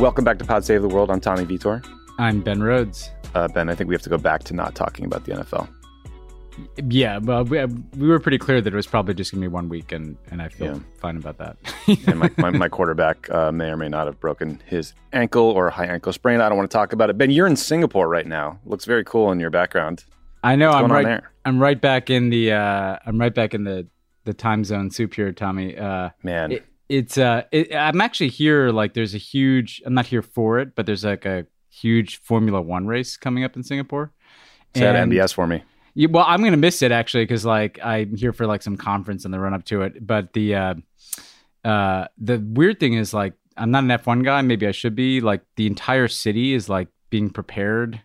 Welcome back to Pod Save the World. I'm Tommy Vitor. I'm Ben Rhodes. Uh, ben, I think we have to go back to not talking about the NFL. Yeah, well, we, we were pretty clear that it was probably just going to be one week, and, and I feel yeah. fine about that. and my, my, my quarterback uh, may or may not have broken his ankle or a high ankle sprain. I don't want to talk about it. Ben, you're in Singapore right now. Looks very cool in your background. I know. What's I'm right. I'm right back in the. Uh, I'm right back in the the time zone soup here, Tommy. Uh, Man, it, it's uh it, i'm actually here like there's a huge i'm not here for it but there's like a huge formula one race coming up in singapore that mbs for me yeah, well i'm gonna miss it actually because like i'm here for like some conference in the run up to it but the uh uh the weird thing is like i'm not an f1 guy maybe i should be like the entire city is like being prepared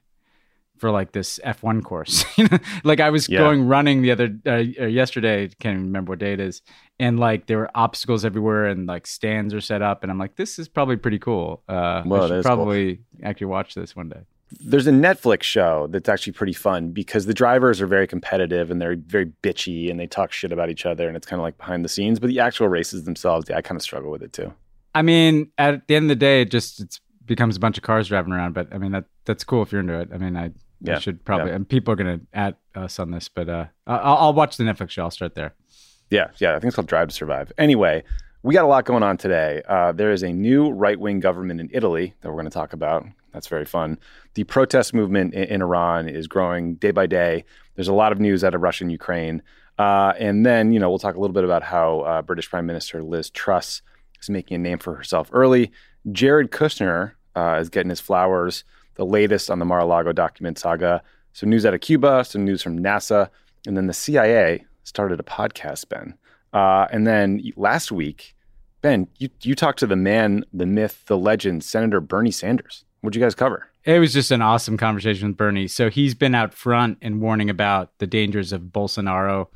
for like this F1 course. like I was yeah. going running the other uh, yesterday, can't remember what day it is, and like there were obstacles everywhere and like stands are set up, and I'm like, this is probably pretty cool. Uh, well, I should probably cool. actually watch this one day. There's a Netflix show that's actually pretty fun because the drivers are very competitive and they're very bitchy and they talk shit about each other and it's kind of like behind the scenes. But the actual races themselves, yeah, I kind of struggle with it too. I mean, at the end of the day, it just it becomes a bunch of cars driving around. But I mean, that that's cool if you're into it. I mean, I yeah. Should probably, yeah. and people are going to at us on this, but uh, I'll, I'll watch the Netflix show. I'll start there. Yeah, yeah. I think it's called Drive to Survive. Anyway, we got a lot going on today. Uh, there is a new right wing government in Italy that we're going to talk about. That's very fun. The protest movement in, in, Iran is growing day by day. There's a lot of news out of Russia and Ukraine. Uh, and then, you know, we'll talk a little bit about how uh, British Prime Minister Liz Truss is making a name for herself early. Jared Kushner uh, is getting his flowers the latest on the Mar-a-Lago document saga, some news out of Cuba, some news from NASA, and then the CIA started a podcast, Ben. Uh, and then last week, Ben, you, you talked to the man, the myth, the legend, Senator Bernie Sanders. What'd you guys cover? It was just an awesome conversation with Bernie. So he's been out front and warning about the dangers of Bolsonaro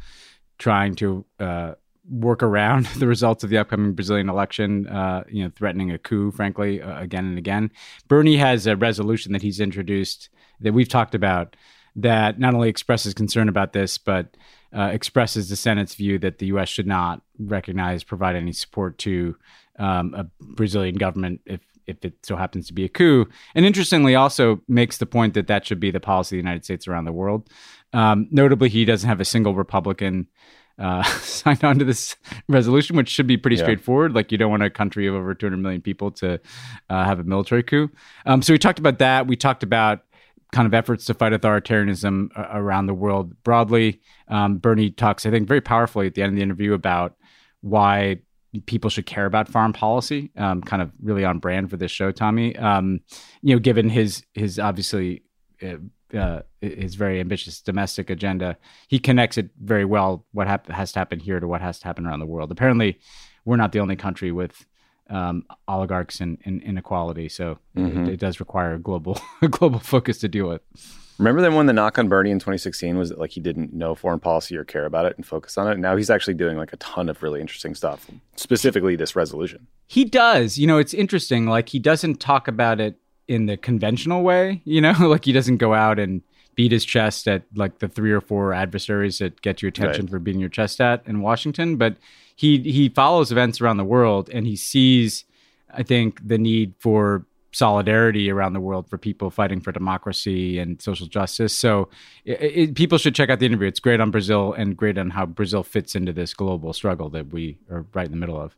trying to uh, work around the results of the upcoming Brazilian election, uh, you know, threatening a coup, frankly, uh, again and again. Bernie has a resolution that he's introduced that we've talked about that not only expresses concern about this, but uh, expresses the Senate's view that the U.S. should not recognize, provide any support to um, a Brazilian government if if it so happens to be a coup. And interestingly, also makes the point that that should be the policy of the United States around the world. Um, notably, he doesn't have a single Republican uh, signed on to this resolution, which should be pretty yeah. straightforward. Like you don't want a country of over 200 million people to uh, have a military coup. Um, so we talked about that. We talked about kind of efforts to fight authoritarianism uh, around the world broadly. Um, Bernie talks, I think, very powerfully at the end of the interview about why people should care about foreign policy. Um, kind of really on brand for this show, Tommy. Um, you know, given his his obviously uh, uh, his very ambitious domestic agenda, he connects it very well. What hap- has to happen here to what has to happen around the world. Apparently, we're not the only country with um, oligarchs and, and, inequality, so mm-hmm. it, it, does require a global a global focus to deal with. Remember then when the knock on Bernie in 2016 was that like he didn't know foreign policy or care about it and focus on it. Now he's actually doing like a ton of really interesting stuff, specifically this resolution. He does. You know, it's interesting. Like he doesn't talk about it in the conventional way, you know, like he doesn't go out and beat his chest at like the three or four adversaries that get your attention right. for beating your chest at in Washington, but he he follows events around the world and he sees I think the need for solidarity around the world for people fighting for democracy and social justice. So it, it, people should check out the interview. It's great on Brazil and great on how Brazil fits into this global struggle that we are right in the middle of.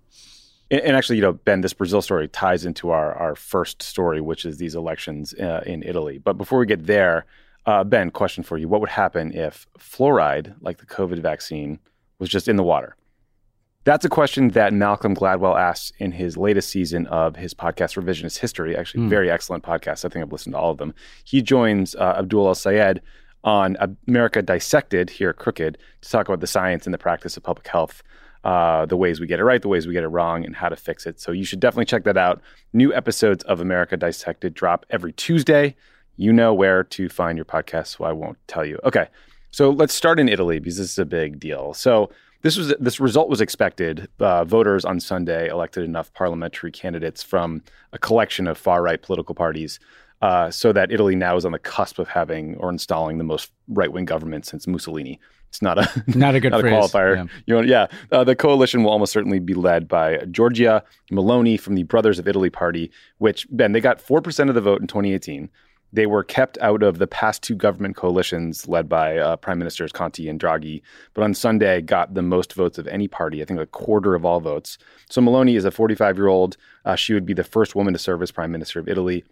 And, actually, you know, Ben, this Brazil story ties into our, our first story, which is these elections uh, in Italy. But before we get there, uh, Ben, question for you. What would happen if fluoride, like the COVID vaccine, was just in the water? That's a question that Malcolm Gladwell asks in his latest season of his podcast, Revisionist History. Actually, mm. very excellent podcast. I think I've listened to all of them. He joins uh, Abdul El-Sayed on America Dissected here at Crooked to talk about the science and the practice of public health, uh, the ways we get it right, the ways we get it wrong, and how to fix it. So you should definitely check that out. New episodes of America Dissected drop every Tuesday. You know where to find your podcast, so I won't tell you. Okay, so let's start in Italy because this is a big deal. So this was this result was expected. Uh, voters on Sunday elected enough parliamentary candidates from a collection of far right political parties, uh, so that Italy now is on the cusp of having or installing the most right wing government since Mussolini. It's not a not a good not a qualifier. Yeah, you know, yeah. Uh, the coalition will almost certainly be led by Giorgia Meloni from the Brothers of Italy party, which Ben they got four percent of the vote in 2018. They were kept out of the past two government coalitions led by uh, Prime Ministers Conte and Draghi, but on Sunday got the most votes of any party, I think a quarter of all votes. So Meloni is a 45 year old. Uh, she would be the first woman to serve as Prime Minister of Italy.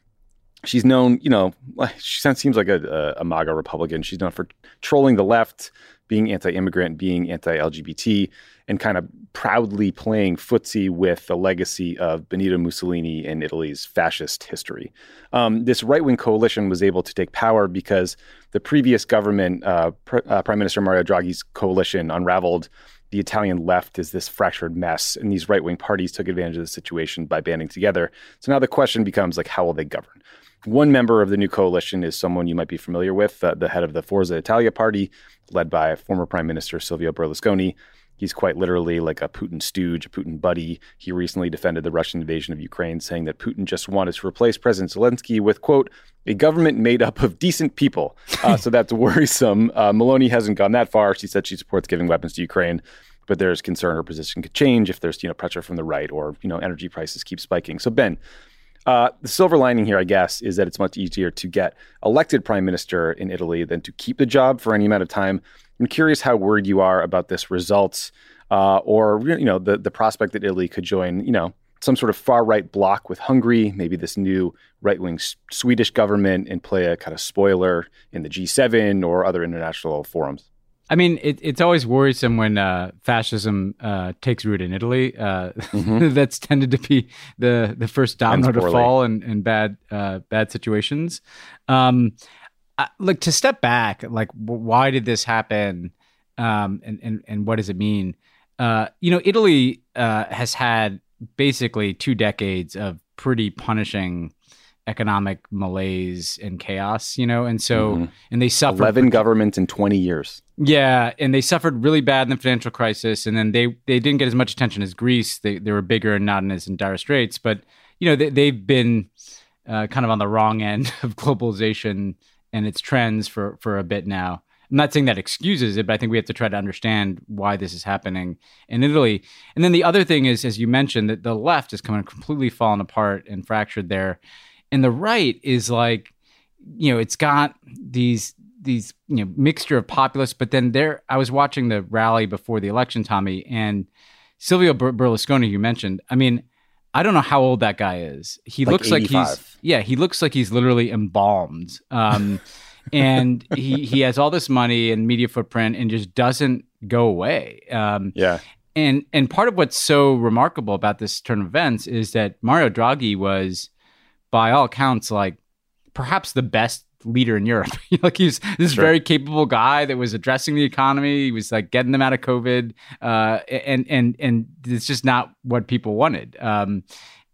She's known, you know, she seems like a, a, a MAGA Republican. She's known for trolling the left, being anti immigrant, being anti LGBT and kind of proudly playing footsie with the legacy of Benito Mussolini in Italy's fascist history. Um, this right wing coalition was able to take power because the previous government, uh, pr- uh, Prime Minister Mario Draghi's coalition, unraveled. The Italian left is this fractured mess, and these right wing parties took advantage of the situation by banding together. So now the question becomes like, how will they govern? One member of the new coalition is someone you might be familiar with, uh, the head of the Forza Italia party, led by former Prime Minister Silvio Berlusconi. He's quite literally like a Putin stooge, a Putin buddy. He recently defended the Russian invasion of Ukraine, saying that Putin just wanted to replace President Zelensky with, quote, a government made up of decent people. Uh, so that's worrisome. Uh, Meloni hasn't gone that far. She said she supports giving weapons to Ukraine, but there's concern her position could change if there's you know pressure from the right or you know energy prices keep spiking. So Ben, uh, the silver lining here, I guess, is that it's much easier to get elected prime minister in Italy than to keep the job for any amount of time. I'm curious how worried you are about this results, uh, or you know the the prospect that Italy could join, you know, some sort of far right bloc with Hungary, maybe this new right wing S- Swedish government, and play a kind of spoiler in the G7 or other international forums. I mean, it, it's always worrisome when uh, fascism uh, takes root in Italy. Uh, mm-hmm. that's tended to be the the first domino to fall in, in bad uh, bad situations. Um, like to step back, like why did this happen, um, and and and what does it mean? Uh, you know, Italy uh, has had basically two decades of pretty punishing economic malaise and chaos, you know, and so mm-hmm. and they suffered eleven governments in twenty years. Yeah, and they suffered really bad in the financial crisis, and then they they didn't get as much attention as Greece. They they were bigger and not in as in dire straits, but you know they, they've been uh, kind of on the wrong end of globalization and its trends for for a bit now. I'm not saying that excuses it, but I think we have to try to understand why this is happening in Italy. And then the other thing is, as you mentioned, that the left is coming completely fallen apart and fractured there, and the right is like, you know, it's got these these you know mixture of populists, but then there. I was watching the rally before the election, Tommy, and Silvio Berlusconi, you mentioned. I mean, I don't know how old that guy is. He like looks 85. like he's yeah, he looks like he's literally embalmed. Um, and he he has all this money and media footprint and just doesn't go away. Um, yeah. And and part of what's so remarkable about this turn of events is that Mario Draghi was, by all accounts, like perhaps the best leader in Europe. like he's this sure. very capable guy that was addressing the economy. He was like getting them out of COVID, uh, and and and it's just not what people wanted. Um,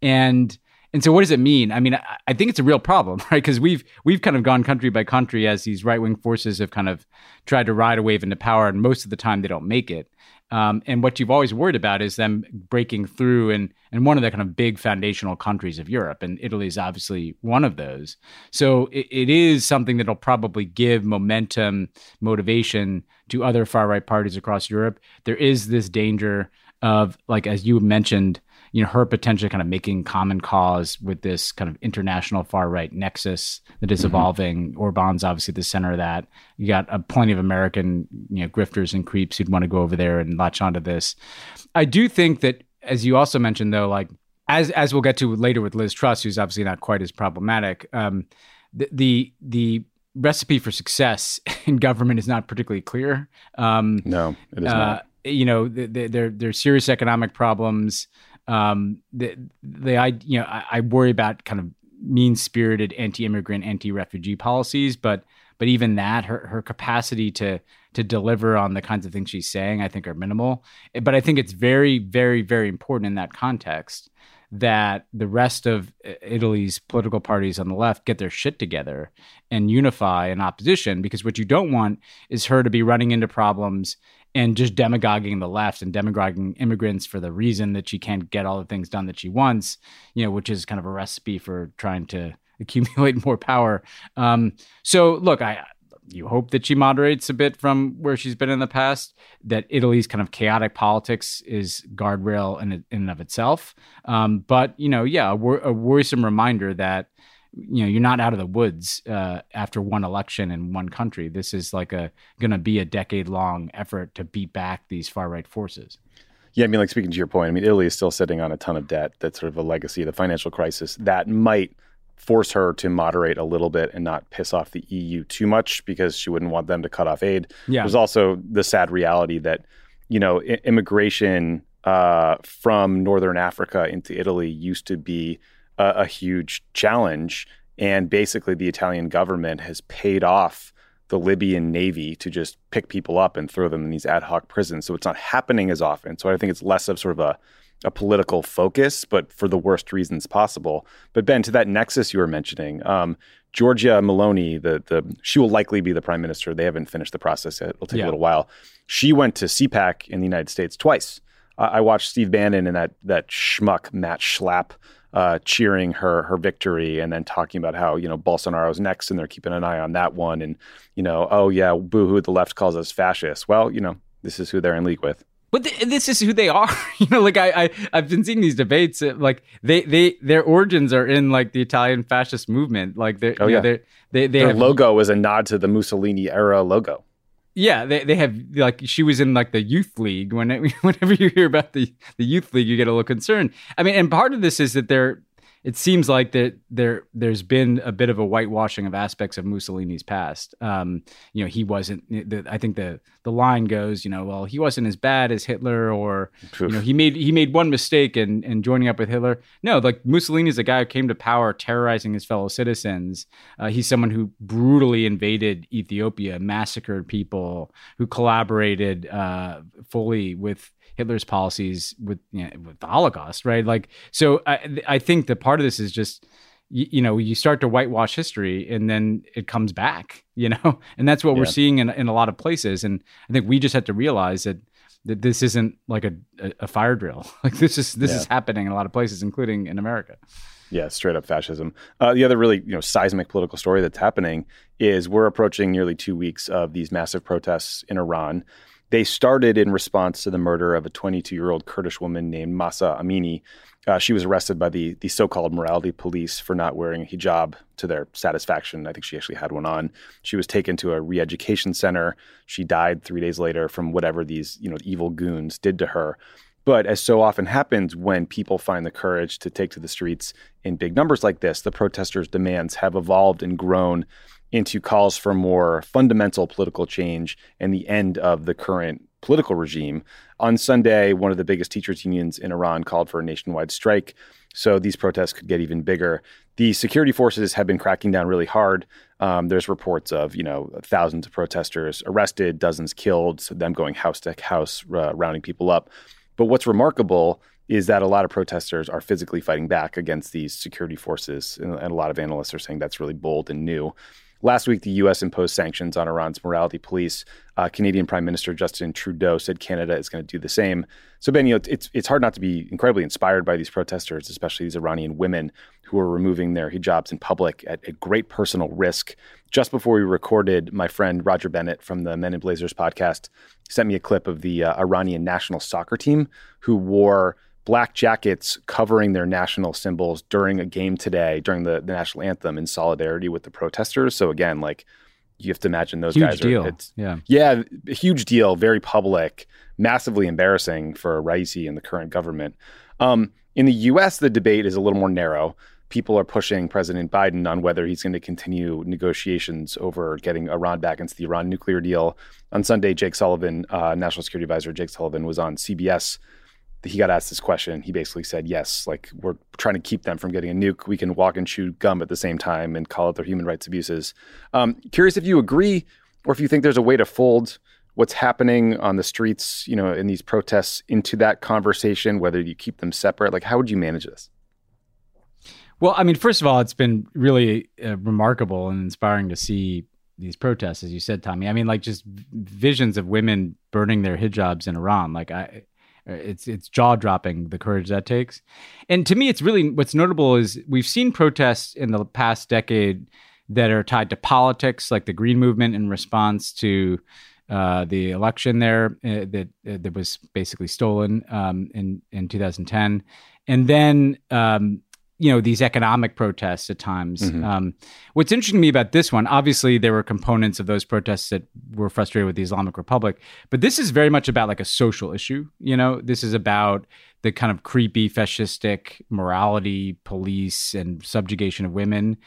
and and so, what does it mean? I mean, I, think it's a real problem, right? Because we've we've kind of gone country by country as these right wing forces have kind of tried to ride a wave into power, and most of the time they don't make it. Um, and what you've always worried about is them breaking through in, in one of the kind of big foundational countries of Europe. And Italy is obviously one of those. So it, it is something that'll probably give momentum, motivation to other far right parties across Europe. There is this danger of, like, as you mentioned, you know her potentially kind of making common cause with this kind of international far right nexus that is mm-hmm. evolving. Orban's obviously the center of that. You got uh, plenty of American you know grifters and creeps who'd want to go over there and latch onto this. I do think that, as you also mentioned, though, like as as we'll get to later with Liz Truss, who's obviously not quite as problematic. Um, the, the the recipe for success in government is not particularly clear. Um, no, it is uh, not you know, there there's serious economic problems. Um, the the I you know I, I worry about kind of mean spirited anti-immigrant, anti-refugee policies, but but even that, her her capacity to to deliver on the kinds of things she's saying, I think are minimal. But I think it's very, very, very important in that context that the rest of Italy's political parties on the left get their shit together and unify in opposition because what you don't want is her to be running into problems and just demagoguing the left and demagoguing immigrants for the reason that she can't get all the things done that she wants, you know, which is kind of a recipe for trying to accumulate more power. Um, so look, I you hope that she moderates a bit from where she's been in the past. That Italy's kind of chaotic politics is guardrail in, in and of itself. Um, but you know, yeah, a, wor- a, worrisome reminder that you know you're not out of the woods uh, after one election in one country. This is like a going to be a decade long effort to beat back these far right forces. Yeah, I mean, like speaking to your point, I mean, Italy is still sitting on a ton of debt. That's sort of a legacy of the financial crisis that might force her to moderate a little bit and not piss off the EU too much because she wouldn't want them to cut off aid. Yeah. There's also the sad reality that, you know, I- immigration uh, from Northern Africa into Italy used to be a, a huge challenge. And basically, the Italian government has paid off the Libyan Navy to just pick people up and throw them in these ad hoc prisons. So it's not happening as often. So I think it's less of sort of a a political focus, but for the worst reasons possible. But Ben, to that nexus you were mentioning, um, Giorgia Meloni, the the she will likely be the prime minister. They haven't finished the process yet; it'll take yeah. a little while. She went to CPAC in the United States twice. I watched Steve Bannon and that that schmuck Matt Schlapp uh, cheering her her victory, and then talking about how you know Bolsonaro's next, and they're keeping an eye on that one, and you know, oh yeah, boohoo, the left calls us fascists. Well, you know, this is who they're in league with. But th- this is who they are. You know like I, I i've been seeing these debates uh, like they they their origins are in like the italian fascist movement. Like they're oh yeah. know, they they their have, logo is a nod to the mussolini era logo yeah they, they have like she was in like the youth league. When it, whenever you hear about the the youth league you get a little concerned. I mean and part of this is that they're it seems like that there there's been a bit of a whitewashing of aspects of Mussolini's past. Um, you know, he wasn't. The, I think the the line goes, you know, well, he wasn't as bad as Hitler, or you know, he made he made one mistake in in joining up with Hitler. No, like Mussolini is a guy who came to power terrorizing his fellow citizens. Uh, he's someone who brutally invaded Ethiopia, massacred people, who collaborated uh, fully with Hitler's policies with you know, with the Holocaust, right? Like, so I I think that part of this is just you, you, know you start to whitewash history and then it comes back, you know, and that's what yeah. we're seeing in in a lot of places. And I think we just have to realize that that this isn't like a, a, a fire drill. Like this is this yeah. is happening in a lot of places, including in America. Yeah, straight up fascism. Uh, the other really you know seismic political story that's happening is we're approaching nearly two weeks of these massive protests in Iran. They started in response to the murder of a 22 year old Kurdish woman named Mahsa Amini. Uh, she was arrested by the, the so called morality police for not wearing a hijab to their satisfaction. I think she actually had one on. She was taken to a re education center. She died three days later from whatever these you know, evil goons did to her. But as so often happens when people find the courage to take to the streets in big numbers like this, the protesters' demands have evolved and grown into calls for more fundamental political change and the end of the current political regime. On Sunday, one of the biggest teachers' unions in Iran called for a nationwide strike. So these protests could get even bigger. The security forces have been cracking down really hard. Um, there's reports of you know thousands of protesters arrested, dozens killed, them going house to house, uh, rounding people up. But what's remarkable is that a lot of protesters are physically fighting back against these security forces, and, and a lot of analysts are saying that's really bold and new. Last week, the U.S. imposed sanctions on Iran's morality police. Uh, Canadian Prime Minister Justin Trudeau said Canada is going to do the same. So, Ben, you know, it's it's hard not to be incredibly inspired by these protesters, especially these Iranian women who are removing their hijabs in public at, at great personal risk. Just before we recorded, my friend Roger Bennett from the Men in Blazers podcast sent me a clip of the uh, Iranian national soccer team who wore black jackets covering their national symbols during a game today, during the, the national anthem in solidarity with the protesters. So again, like you have to imagine those huge guys deal. are it's, yeah. Yeah, huge deal, very public, massively embarrassing for Raisi and the current government. Um, in the US, the debate is a little more narrow. people are pushing President Biden on whether he's going to continue negotiations over getting Iran back into the Iran nuclear deal. On Sunday, Jake Sullivan, uh, National Security Advisor Jake Sullivan, was on CBS. He got asked this question. He basically said, "Yes, like we're trying to keep them from getting a nuke. We can walk and chew gum at the same time and call it their human rights abuses." Um, curious if you agree, or if you think there's a way to fold what's happening on the streets, you know, in these protests into that conversation. Whether you keep them separate, like how would you manage this? Well, I mean, first of all, it's been really uh, remarkable and inspiring to see these protests, as you said, Tommy. I mean, like just visions of women burning their hijabs in Iran. Like I, it's it's jaw dropping the courage that takes. And to me, it's really what's notable is we've seen protests in the past decade that are tied to politics, like the Green Movement in response to uh, the election there uh, that uh, that was basically stolen um, in in 2010, and then um, you know these economic protests at times. Mm-hmm. Um, what's interesting to me about this one, obviously, there were components of those protests that were frustrated with the Islamic Republic, but this is very much about like a social issue. You know, this is about the kind of creepy fascistic morality, police, and subjugation of women.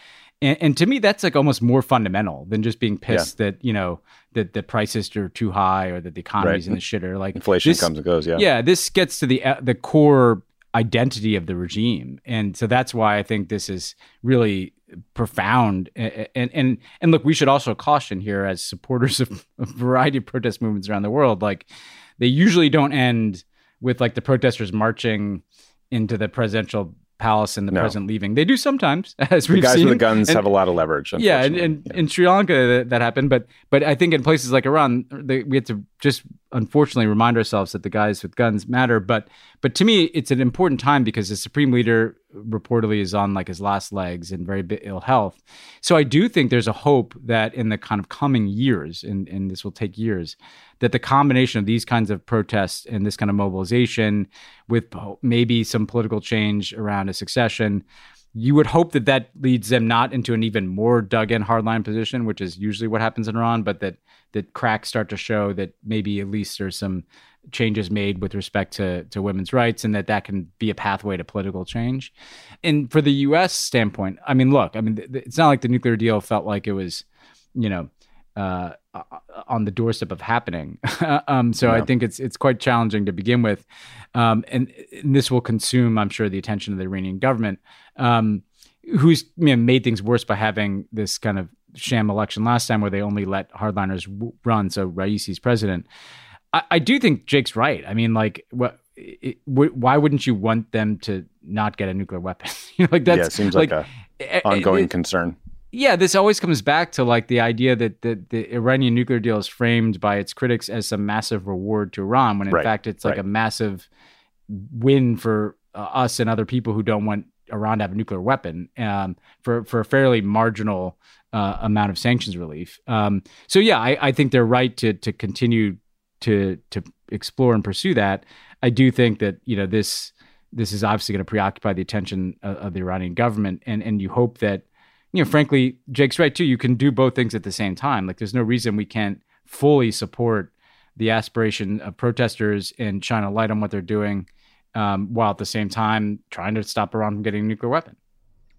And, and to me, that's like almost more fundamental than just being pissed yeah. that you know that the prices are too high or that the economy's right. in the shitter. Like inflation this, comes and goes. Yeah, yeah. This gets to the uh, the core identity of the regime. And so that's why I think this is really profound. And and and look, we should also caution here as supporters of a variety of protest movements around the world, like they usually don't end with like the protesters marching into the presidential palace and the no. president leaving. They do sometimes, as we've the guys seen. with the guns and, have a lot of leverage. Yeah, and, and yeah. in Sri Lanka that, that, happened, but but I think in places like Iran, they, we have to just unfortunately remind ourselves that the guys with guns matter. But but to me, it's an important time because the supreme leader reportedly is on like his last legs and very ill health. So I do think there's a hope that in the kind of coming years, and and this will take years, that the combination of these kinds of protests and this kind of mobilization, with maybe some political change around a succession you would hope that that leads them not into an even more dug in hardline position, which is usually what happens in Iran, but that that cracks start to show that maybe at least there's some changes made with respect to to women's rights, and that that can be a pathway to political change. And for the U.S. standpoint, I mean, look, I mean, th- it's not like the nuclear deal felt like it was, you know. Uh, on the doorstep of happening, um, so yeah. I think it's it's quite challenging to begin with, um, and, and, this will consume, I'm sure, the attention of the Iranian government, um, who's you know, made things worse by having this kind of sham election last time where they only let hardliners w- run. So Raisi's president. I, I, do think Jake's right. I mean, like, what? It, w- why wouldn't you want them to not get a nuclear weapon? you know, like that's yeah, seems like, like a ongoing it, concern. Yeah, this always comes back to like the idea that the, the Iranian nuclear deal is framed by its critics as some massive reward to Iran, when in right. fact it's like right. a massive win for uh, us and other people who don't want Iran to have a nuclear weapon um, for for a fairly marginal uh, amount of sanctions relief. Um, so yeah, I, I, think they're right to to continue to to explore and pursue that. I do think that you know this this is obviously going to preoccupy the attention of, of, the Iranian government, and and you hope that you know, frankly, Jake's right too. You can do both things at the same time. Like, there's no reason we can't fully support the aspiration of protesters and shine a light on what they're doing um, while at the same time trying to stop Iran from getting a nuclear weapon.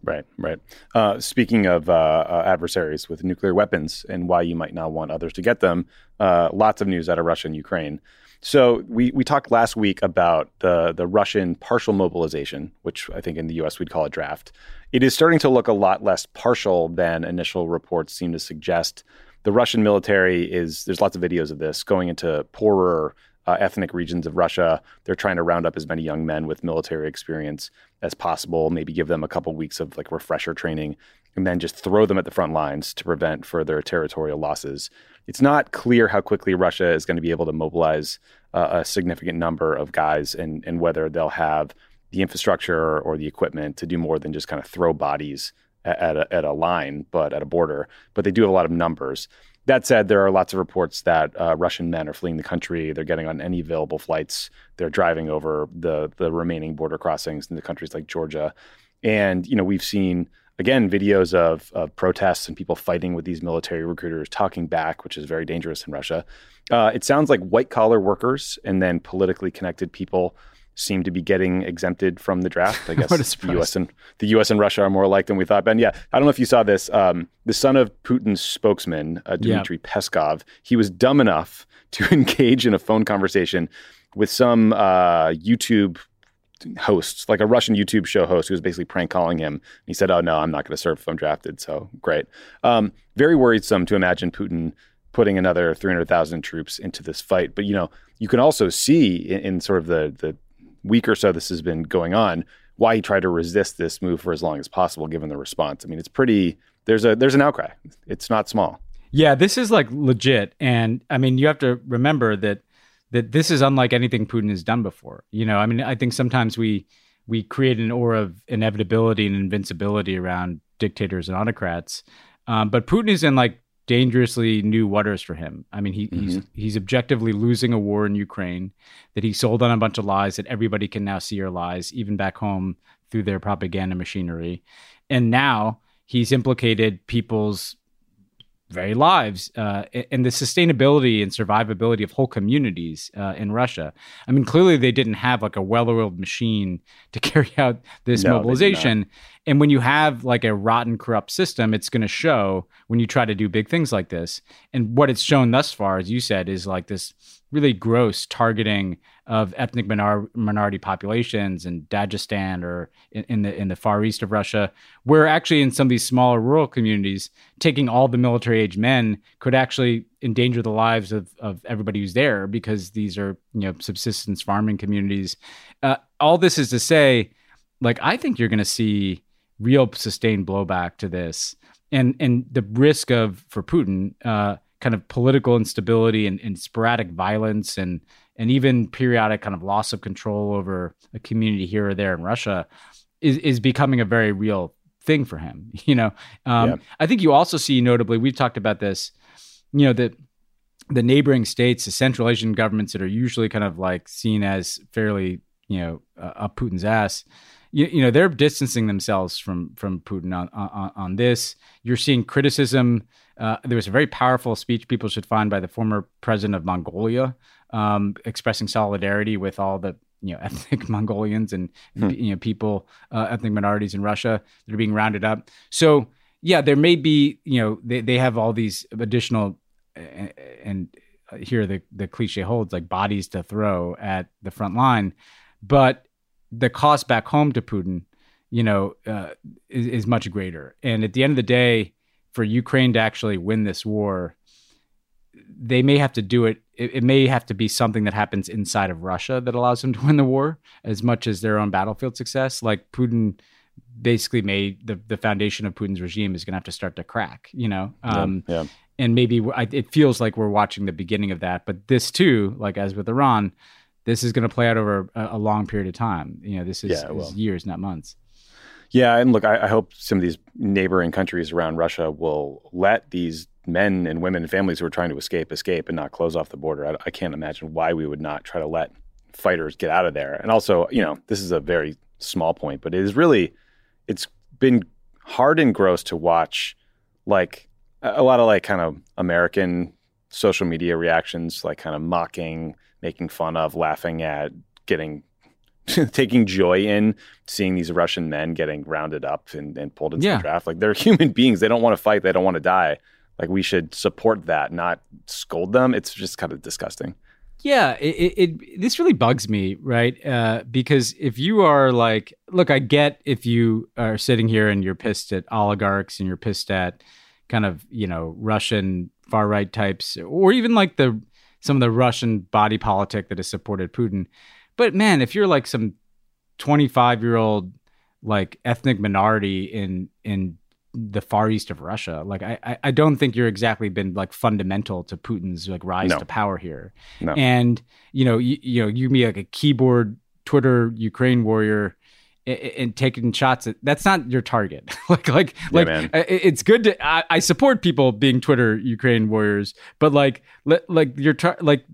Right, right. Uh, speaking of uh, uh, adversaries with nuclear weapons and why you might not want others to get them, uh, lots of news out of Russia and Ukraine. So we we talked last week about the the Russian partial mobilization, which I think in the U.S. we'd call a draft. It is starting to look a lot less partial than initial reports seem to suggest. The Russian military is there's lots of videos of this going into poorer uh, ethnic regions of Russia. They're trying to round up as many young men with military experience as possible, maybe give them a couple weeks of like refresher training, and then just throw them at the front lines to prevent further territorial losses. It's not clear how quickly Russia is going to be able to mobilize uh, a significant number of guys and, and whether they'll have the infrastructure or the equipment to do more than just kind of throw bodies at, a, at a line, but at a border. But they do have a lot of numbers. That said, there are lots of reports that uh, Russian men are fleeing the country. They're getting on any available flights. They're driving over the the remaining border crossings into countries like Georgia, and you know we've seen again videos of, of protests and people fighting with these military recruiters, talking back, which is very dangerous in Russia. Uh, it sounds like white collar workers and then politically connected people seem to be getting exempted from the draft. I guess the U.S. and the U.S. and Russia are more alike than we thought. Ben, yeah, I don't know if you saw this. Um, the son of Putin's spokesman, uh, Yeah. Dmitry Peskov, he was dumb enough to engage in a phone conversation with some uh, YouTube host, like a Russian YouTube show host, who was basically prank calling him. He said, "Oh no, I'm not going to serve if I'm drafted." So great. Um, very worrisome to imagine Putin putting another 300,000 troops into this fight. But you know, you can also see in, in sort of the the week or so this has been going on why he tried to resist this move for as long as possible, given the response. I mean, it's pretty. There's a there's an outcry. It's not small. Yeah, this is like legit, and I mean, you have to remember that that this is unlike anything Putin has done before. You know, I mean, I think sometimes we we create an aura of inevitability and invincibility around dictators and autocrats, um, but Putin is in like dangerously new waters for him. I mean, he, mm-hmm. he's he's objectively losing a war in Ukraine that he sold on a bunch of lies that everybody can now see are lies, even back home through their propaganda machinery, and now he's implicated people's very lives uh, and the sustainability and survivability of whole communities uh, in Russia. I mean, clearly they didn't have like a well-oiled machine to carry out this No, mobilization. And when you have like a rotten, corrupt system, it's going to show when you try to do big things like this. And what it's shown thus far, as you said, is like this really gross targeting of ethnic minor- minority populations in Dagestan or in, in the in the far east of Russia, where actually in some of these smaller rural communities, taking all the military age men could actually endanger the lives of, of everybody who's there because these are you know subsistence farming communities. Uh, all this is to say, like I think you're going to see real sustained blowback to this, and and the risk of for Putin. Uh, kind of political instability and, and sporadic violence and and even periodic kind of loss of control over a community here or there in Russia is is becoming a very real thing for him. You know, um, Yeah. I think you also see notably we've talked about this. You know that the neighboring states, the Central Asian governments that are usually kind of like seen as fairly you know uh, up Putin's ass. You, you know they're distancing themselves from from Putin on on, on this. You're seeing criticism. Uh, there was a very powerful speech people should find by the former president of Mongolia, um, expressing solidarity with all the you know ethnic Mongolians and you know people uh, ethnic minorities in Russia that are being rounded up. So yeah, there may be you know they they have all these additional uh, and here the the cliche holds like bodies to throw at the front line, but the cost back home to Putin, you know, uh, is, is much greater. And at the end of the day, for Ukraine to actually win this war, they may have to do it. It, it may have to be something that happens inside of Russia that allows them to win the war, as much as their own battlefield success. Like Putin basically made the the foundation of Putin's regime is going to have to start to crack. You know, um, yeah. and maybe I, it feels like we're watching the beginning of that. But this too, like as with Iran, this is going to play out over a, a long period of time. You know, this is, Yeah, is years, not months. Yeah, and look, I, I hope some of these neighboring countries around Russia will let these men and women and families who are trying to escape escape and not close off the border. I, I can't imagine why we would not try to let fighters get out of there. And also, you know, this is a very small point, but it is really, it's been hard and gross to watch, like a lot of like kind of American social media reactions, like kind of mocking, making fun of, laughing at, getting taking joy in seeing these Russian men getting rounded up and, and pulled into Yeah. the draft. Like they're human beings. They don't want to fight. They don't want to die. Like we should support that, not scold them. It's just kind of disgusting. Yeah, it, it, this really bugs me, right? Uh, because if you are like, look, I get if you are sitting here and you're pissed at oligarchs and you're pissed at kind of you know Russian far right types, or even like the some of the Russian body politic that has supported Putin. But man, if you're like some 25 year old like ethnic minority in in the far east of Russia, like I I- don't think you're exactly been like fundamental to Putin's like rise No. to power here. No. And you know you, you know you can be like a keyboard Twitter Ukraine warrior. And taking shots at that's not your target. like, like, like, man. It's good to. I, I support people being Twitter Ukraine warriors, but like, like you're tar- like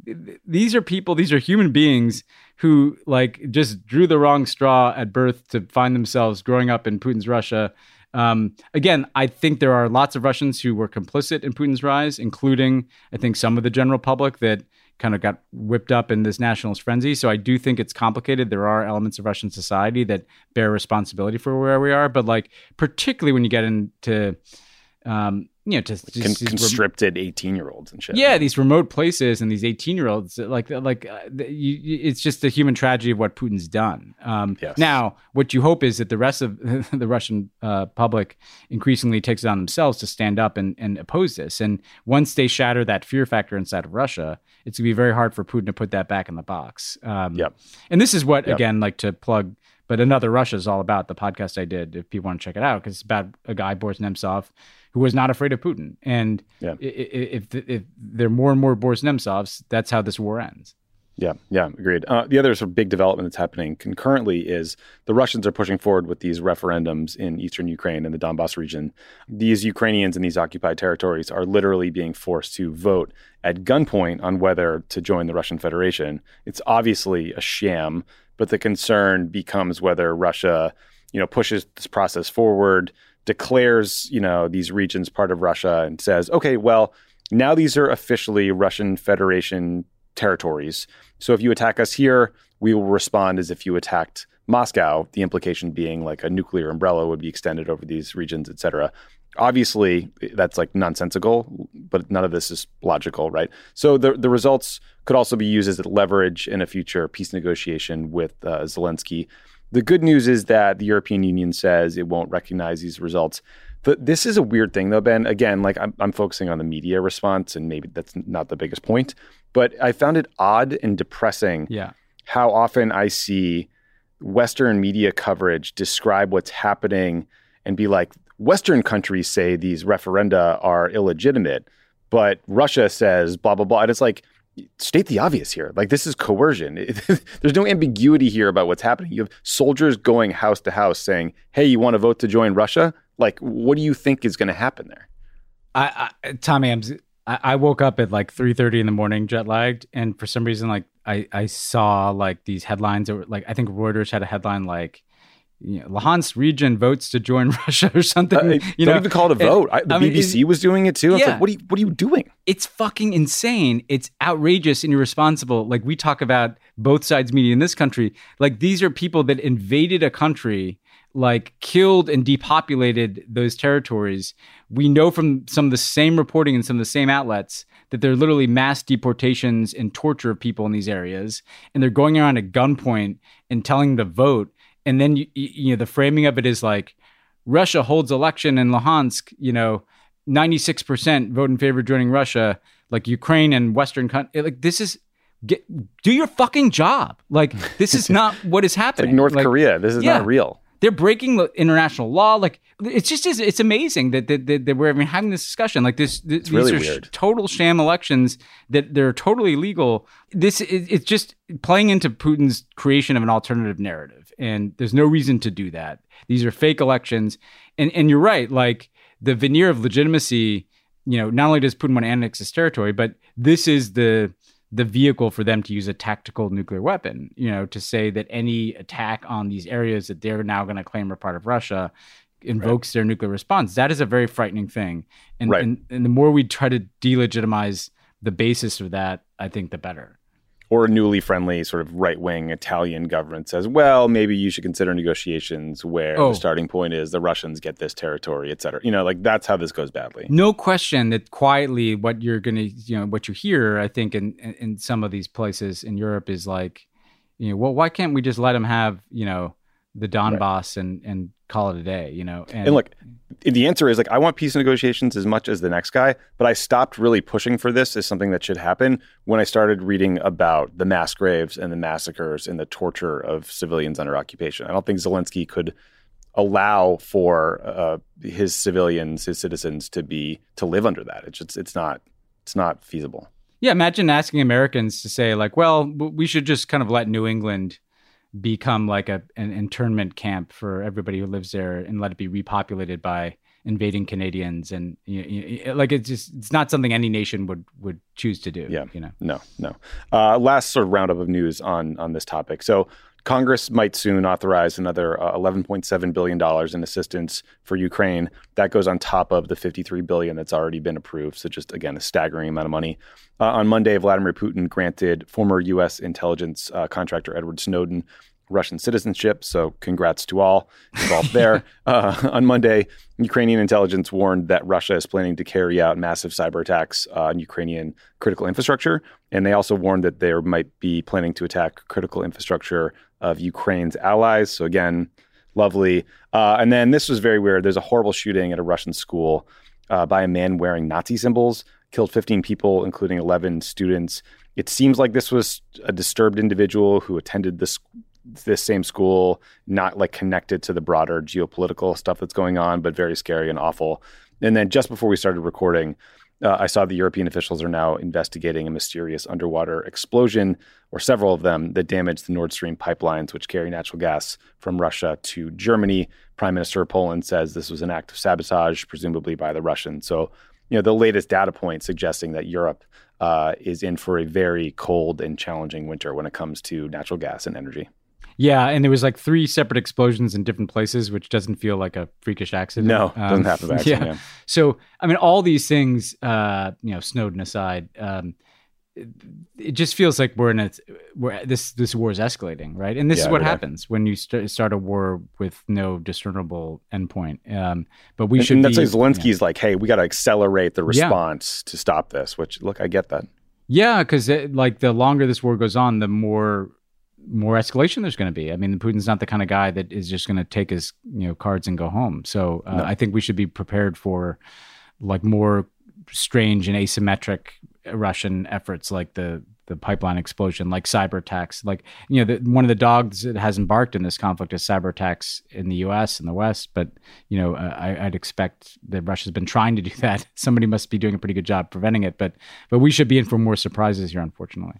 these are people. These are human beings who like just drew the wrong straw at birth to find themselves growing up in Putin's Russia. Um, again, I think there are lots of Russians who were complicit in Putin's rise, including I think some of the general public that kind of got whipped up in this nationalist frenzy. So I do think it's complicated. There are elements of Russian society that bear responsibility for where we are, but like particularly when you get into um, you know, just, Con- just these rem- 18 year olds and shit. yeah, these remote places and these 18 year olds, like, like uh, you, it's just the human tragedy of what Putin's done. Um, Yes. Now, what you hope is that the rest of the Russian uh, public increasingly takes it on themselves to stand up and, and oppose this. And once they shatter that fear factor inside of Russia, it's going to be very hard for Putin to put that back in the box. Um, Yep. And this is what, Yep. again, like to plug, but another Russia is all about the podcast I did. If people want to check it out, because it's about a guy Boris Nemtsov who was not afraid of Putin. And Yeah. i- i- if if there are more and more Boris Nemtsovs, that's how this war ends. Yeah, yeah, agreed. Uh, the other sort of big development that's happening concurrently is the Russians are pushing forward with these referendums in eastern Ukraine and the Donbass region. These Ukrainians in these occupied territories are literally being forced to vote at gunpoint on whether to join the Russian Federation. It's obviously a sham, but the concern becomes whether Russia, you know, pushes this process forward, declares, you know, these regions part of Russia and says, okay, well, now these are officially Russian Federation territories. So if you attack us here, we will respond as if you attacked Moscow, the implication being like a nuclear umbrella would be extended over these regions, et cetera. Obviously, that's like nonsensical, but none of this is logical, right? So the, the results could also be used as leverage in a future peace negotiation with uh, Zelensky. The good news is that the European Union says it won't recognize these results. But this is a weird thing, though, Ben. Again, like I'm, I'm focusing on the media response, and maybe that's not the biggest point. But I found it odd and depressing Yeah. how often I see Western media coverage describe what's happening and be like, Western countries say these referenda are illegitimate, but Russia says blah, blah, blah. And it's like, state the obvious here. Like, this is coercion. There's no ambiguity here about what's happening. You have soldiers going house to house saying, hey, you want to vote to join Russia? Like, what do you think is going to happen there? I, I Tommy, I'm I, I woke up at like three thirty in the morning, jet lagged, and for some reason, like I I saw like these headlines that were like I think Reuters had a headline like. You know, Luhansk region votes to join Russia or something. Uh, you don't know, even call it a vote. I, the I mean, BBC was doing it too. It's Yeah. like, what are you, what are you doing? it's fucking insane. It's outrageous and irresponsible. Like we talk about both sides media in this country. Like these are people that invaded a country, like killed and depopulated those territories. We know from some of the same reporting and some of the same outlets that there are literally mass deportations and torture of people in these areas, and they're going around at gunpoint and telling them to vote. And then you, you know the framing of it is like Russia holds election in Luhansk, you know, 96% vote in favor of joining Russia, like Ukraine and Western country. Like this is get do your fucking job. Like this is not what is It's like happening. North Like, Korea. This is yeah. not real. They're breaking the international law. Like it's just it's, it's amazing that, that, that, that we're even having this discussion. Like this, th- these really are weird. total sham elections that they're totally legal. This it, it's just playing into Putin's creation of an alternative narrative, and there's no reason to do that. These are fake elections, and and you're right. Like the veneer of legitimacy, you know, not only does Putin want to annex his territory, but this is the the vehicle for them to use a tactical nuclear weapon, you know, to say that any attack on these areas that they're now going to claim are part of Russia invokes their nuclear response. That is a very frightening thing. And, Right. and and the more we try to delegitimize the basis of that, I think the better. Or a newly friendly sort of right wing Italian government says, well, maybe you should consider negotiations where Oh. the starting point is the Russians get this territory, et cetera. You know, like that's how this goes badly. No question that quietly what you're going to, you know, what you hear, I think in, in some of these places in Europe is like, you know, well, why can't we just let them have, you know, the Donbass and and call it a day, you know? And look, the answer is like I want peace negotiations as much as the next guy, but I stopped really pushing for this as something that should happen when I started reading about the mass graves and the massacres and the torture of civilians under occupation. I don't think Zelensky could allow for uh, his civilians, his citizens, to be to live under that. It's just it's not it's not feasible. Yeah, imagine asking Americans to say like, well, we should just kind of let New England become like a an internment camp for everybody who lives there and let it be repopulated by invading Canadians and you you- like it's just it's not something any nation would would choose to do. Yeah. you know. No, no. Uh, last sort of roundup of news on on this topic. So Congress might soon authorize another uh, $11.7 billion in assistance for Ukraine. That goes on top of the 53 billion that's already been approved. So, just again, a staggering amount of money. Uh, on Monday, Vladimir Putin granted former U.S. intelligence uh, contractor Edward Snowden Russian citizenship. So, congrats to all involved there. Uh, on Monday, Ukrainian intelligence warned that Russia is planning to carry out massive cyber attacks on Ukrainian critical infrastructure. And they also warned that they might be planning to attack critical infrastructure of Ukraine's allies. So, again, lovely. Uh, and then this was very weird. There's a horrible shooting at a Russian school uh, by a man wearing Nazi symbols, killed 15 people, including 11 students. It seems like this was a disturbed individual who attended this this same school, not like connected to the broader geopolitical stuff that's going on, but very scary and awful. And then just before we started recording, uh, I saw the European officials are now investigating a mysterious underwater explosion, or several of them, that damaged the Nord Stream pipelines, which carry natural gas from Russia to Germany. Prime Minister of Poland says this was an act of sabotage, presumably by the Russians. So, you know, the latest data point suggesting that Europe uh, is in for a very cold and challenging winter when it comes to natural gas and energy. Yeah, and there was like three separate explosions in different places, which doesn't feel like a freakish accident. No, um, doesn't happen by accident. Yeah. yeah. So, I mean, all these things, uh, you know, Snowden aside, um, it, it just feels like we're in a where this this war is escalating, right? And this yeah, is what happens when you st- start a war with no discernible endpoint. Um, but we and, should. And that's be, like Zelensky's yeah. like, hey, we got to accelerate the response yeah. to stop this. Which, look, I get that. Yeah, because like the longer this war goes on, the more more escalation there's going to be. I mean, Putin's not the kind of guy that is just going to take his you know cards and go home. So uh, no. I think we should be prepared for like more strange and asymmetric Russian efforts, like the the pipeline explosion, like cyber attacks. Like you know, the, one of the dogs that has embarked in this conflict is cyber attacks in the U.S. and the West. But you know, uh, I, would expect that Russia's been trying to do that. Somebody must be doing a pretty good job preventing it. But but we should be in for more surprises here, unfortunately.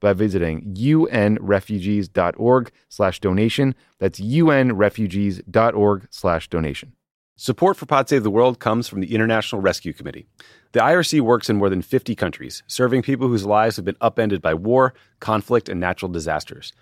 by visiting unrefugees.org slash donation. That's unrefugees.org slash donation. Support for Pod Save the World comes from the International Rescue Committee. The IRC works in more than 50 countries, serving people whose lives have been upended by war, conflict, and natural disasters.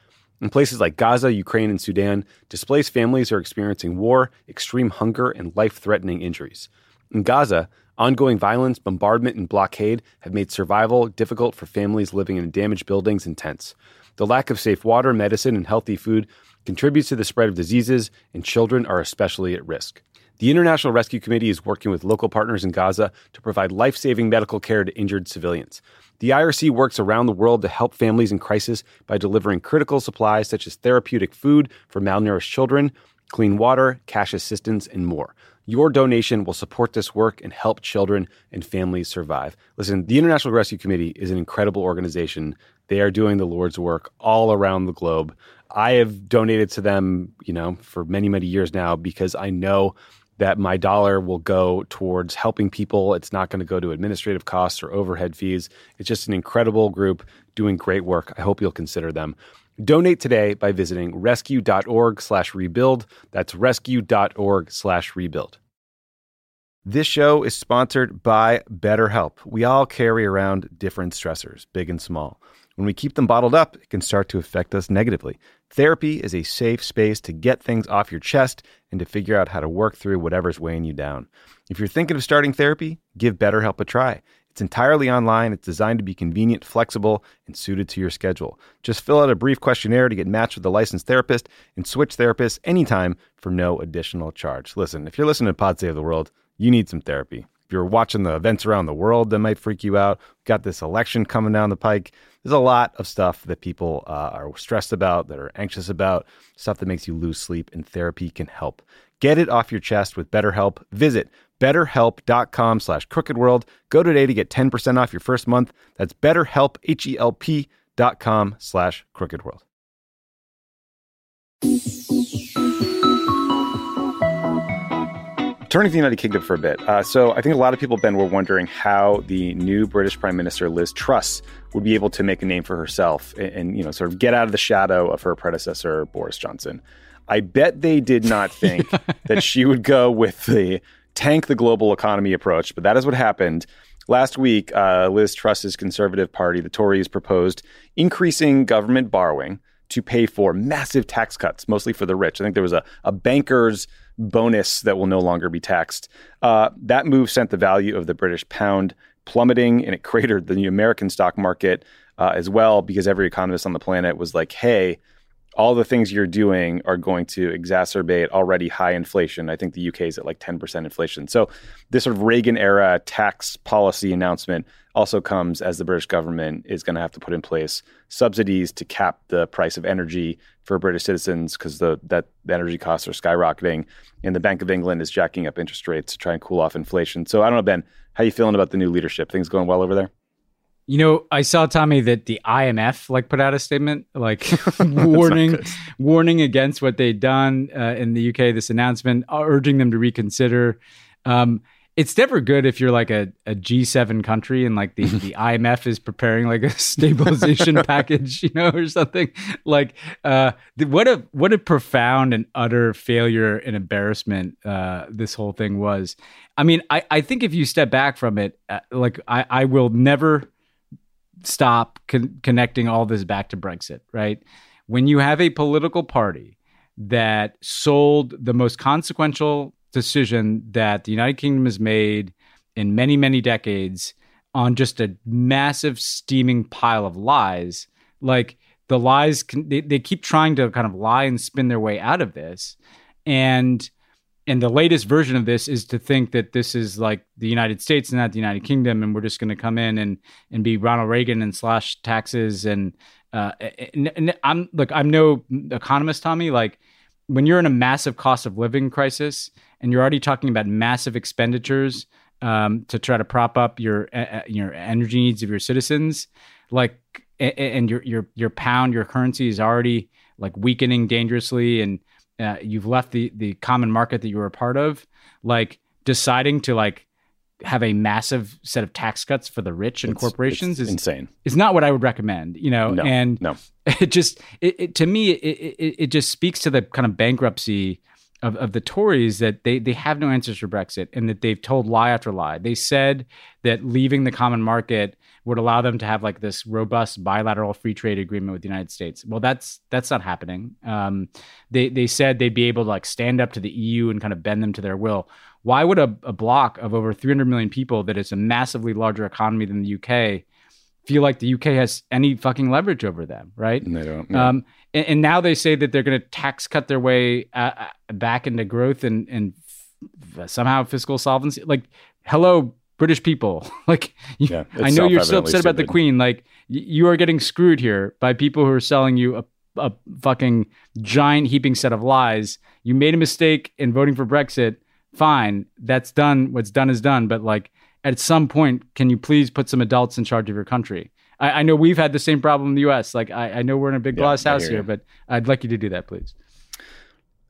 In places like Gaza, Ukraine, and Sudan, displaced families are experiencing war, extreme hunger, and life threatening injuries. In Gaza, ongoing violence, bombardment, and blockade have made survival difficult for families living in damaged buildings and tents. The lack of safe water, medicine, and healthy food contributes to the spread of diseases, and children are especially at risk. The International Rescue Committee is working with local partners in Gaza to provide life saving medical care to injured civilians. The IRC works around the world to help families in crisis by delivering critical supplies such as therapeutic food for malnourished children, clean water, cash assistance, and more. Your donation will support this work and help children and families survive. Listen, the International Rescue Committee is an incredible organization. They are doing the Lord's work all around the globe. I have donated to them, you know, for many, many years now because I know that my dollar will go towards helping people. It's not going to go to administrative costs or overhead fees. It's just an incredible group doing great work. I hope you'll consider them. Donate today by visiting rescue.org slash rebuild. That's rescue.org slash rebuild. This show is sponsored by BetterHelp. We all carry around different stressors, big and small. When we keep them bottled up, it can start to affect us negatively. Therapy is a safe space to get things off your chest and to figure out how to work through whatever's weighing you down. If you're thinking of starting therapy, give BetterHelp a try. It's entirely online, it's designed to be convenient, flexible, and suited to your schedule. Just fill out a brief questionnaire to get matched with a licensed therapist and switch therapists anytime for no additional charge. Listen, if you're listening to Pod Save the World, you need some therapy. If you're watching the events around the world that might freak you out, got this election coming down the pike. There's a lot of stuff that people uh, are stressed about, that are anxious about, stuff that makes you lose sleep, and therapy can help. Get it off your chest with BetterHelp. Visit betterhelp.com slash crookedworld. Go today to get 10% off your first month. That's betterhelp, H-E-L-P dot com slash crookedworld. Turning to the United Kingdom for a bit. Uh, so I think a lot of people, Ben, were wondering how the new British Prime Minister, Liz Truss, would be able to make a name for herself and, and you know, sort of get out of the shadow of her predecessor, Boris Johnson. I bet they did not think that she would go with the tank the global economy approach, but that is what happened. Last week, uh, Liz Truss's Conservative Party, the Tories, proposed increasing government borrowing to pay for massive tax cuts, mostly for the rich. I think there was a, a banker's bonus that will no longer be taxed. Uh, that move sent the value of the British pound plummeting and it cratered the American stock market uh, as well because every economist on the planet was like, hey, all the things you're doing are going to exacerbate already high inflation. I think the UK is at like 10% inflation. So, this sort of Reagan era tax policy announcement also comes as the British government is going to have to put in place subsidies to cap the price of energy for British citizens because the that the energy costs are skyrocketing, and the Bank of England is jacking up interest rates to try and cool off inflation. So, I don't know, Ben, how you feeling about the new leadership? Things going well over there? You know, I saw Tommy that the IMF like put out a statement like warning warning against what they'd done uh, in the UK. This announcement uh, urging them to reconsider. Um, it's never good if you're like a a G7 country and like the the IMF is preparing like a stabilization package, you know, or something. Like, uh, what a what a profound and utter failure and embarrassment uh, this whole thing was. I mean, I I think if you step back from it, uh, like I I will never stop con- connecting all this back to Brexit, right? When you have a political party that sold the most consequential decision that the United Kingdom has made in many, many decades on just a massive steaming pile of lies, like the lies, can, they, they keep trying to kind of lie and spin their way out of this. And and the latest version of this is to think that this is like the United States and not the United Kingdom, and we're just going to come in and and be Ronald Reagan and slash taxes and, uh, and, and I'm look, I'm no economist, Tommy. Like when you're in a massive cost of living crisis and you're already talking about massive expenditures um, to try to prop up your uh, your energy needs of your citizens, like and your your your pound, your currency is already like weakening dangerously and uh, you've left the the common market that you were a part of, like deciding to like have a massive set of tax cuts for the rich and It's- corporations it's is insane. Is not what I would recommend. You know, No, and no. it just it, it to me it, it it just speaks to the kind of bankruptcy of, of the Tories that they they have no answers for Brexit and that they've told lie after lie. They said that leaving the common market would allow them to have like this robust bilateral free trade agreement with the United States. Well, that's that's not happening. Um, they they said they'd be able to like stand up to the EU and kind of bend them to their will. Why would a, a bloc of over 300 million people that is a massively larger economy than the UK feel like the UK has any fucking leverage over them, right? And they don't. no. Um, and, and now they say that they're going to tax cut their way uh, uh, back into growth and and f- somehow fiscal solvency. Like, hello, British people. like, you- Yeah, I know you're so self-evidently upset about the. Queen. Like, y- you are getting screwed here by people who are selling you a a fucking giant heaping set of lies. You made a mistake in voting for Brexit. Fine, that's done. What's done is done. But like, at some point, can you please put some adults in charge of your country? I, I know we've had the same problem in the U.S. Like, I, I know we're in a big Yeah, glass house here, you. but I'd like you to do that, please.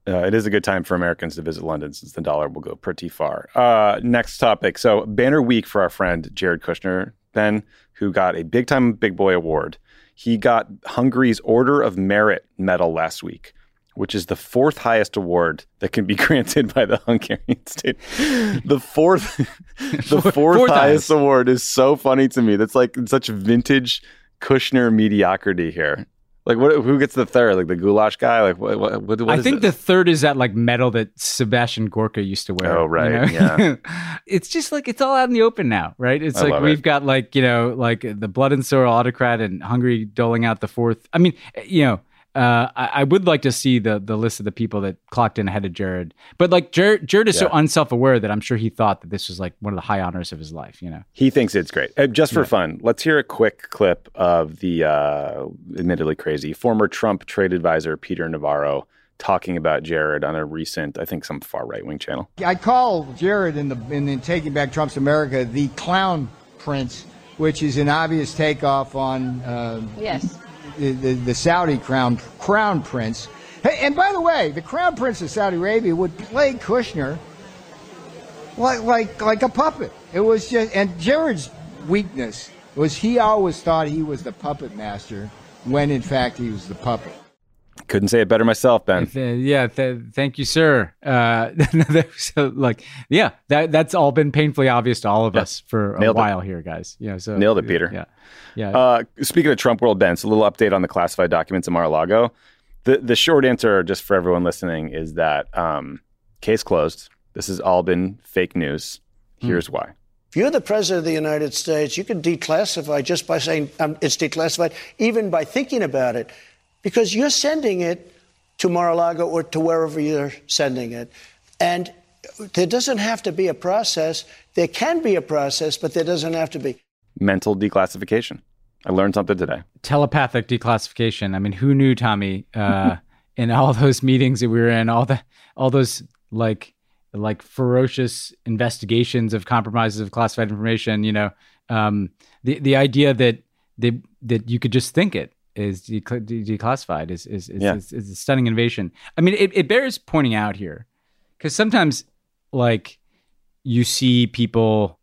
Uh, it is a good time for Americans to visit London since the dollar will go pretty far. Uh, next topic. So, banner week for our friend Jared Kushner, Ben, who got a big time Big Boy award. He got Hungary's Order of Merit medal last week, which is the fourth highest award that can be granted by the Hungarian state. The fourth, the fourth, Fourth highest highest. award is so funny to me. That's like such vintage Kushner mediocrity here. Like what? Who gets the third? Like the goulash guy? Like what? What? what, what I think this? the third is that like medal that Sebastian Gorka used to wear. Oh, you right, know? yeah. it's just like it's all out in the open now, right? It's I like we've it. got like you know like the blood and soil autocrat and Hungary doling out the fourth. I mean, you know. Uh, I, I would like to see the the list of the people that clocked in ahead of Jared, but like Jared, Jared is so unself aware that I'm sure he thought that this was like one of the high honors of his life. You know, He thinks it's great. Uh, just for Yeah. fun, let's hear a quick clip of the uh, admittedly crazy former Trump trade advisor Peter Navarro talking about Jared on a recent, I think, some far right wing channel. I call Jared in the in, in Taking Back Trump's America the clown prince, which is an obvious takeoff on uh, Yes. The, the, Saudi crown crown prince. Hey, and by the way, the crown prince of Saudi Arabia would play Kushner like like like a puppet. It was just and Jared's weakness was he always thought he was the puppet master when in fact he was the puppet. Couldn't say it better myself, Ben. If, uh, yeah, th- thank you, sir. Uh, so, like, yeah, that that's all been painfully obvious to all of Yeah. us for a Nailed it. while here, guys. You know, so Nailed it, Peter. Yeah, yeah. Uh, speaking of Trump world, Ben, so a little update on the classified documents in Mar-a-Lago. The the short answer, just for everyone listening, is that um, case closed. This has all been fake news. Here's why. If you're the president of the United States, you can declassify just by saying um, it's declassified, even by thinking about it, because you're sending it to Mar-a-Lago or to wherever you're sending it. And there doesn't have to be a process. There can be a process, but there doesn't have to be. Mental declassification. I learned something today. telepathic declassification. I mean, who knew, Tommy? Uh, in all those meetings that we were in, all the all those like like ferocious investigations of compromises of classified information. You know, um, the the idea that that that you could just think it is de- de- declassified is is is, Yeah. is, is a stunning innovation. I mean, it, it bears pointing out here because sometimes like you see people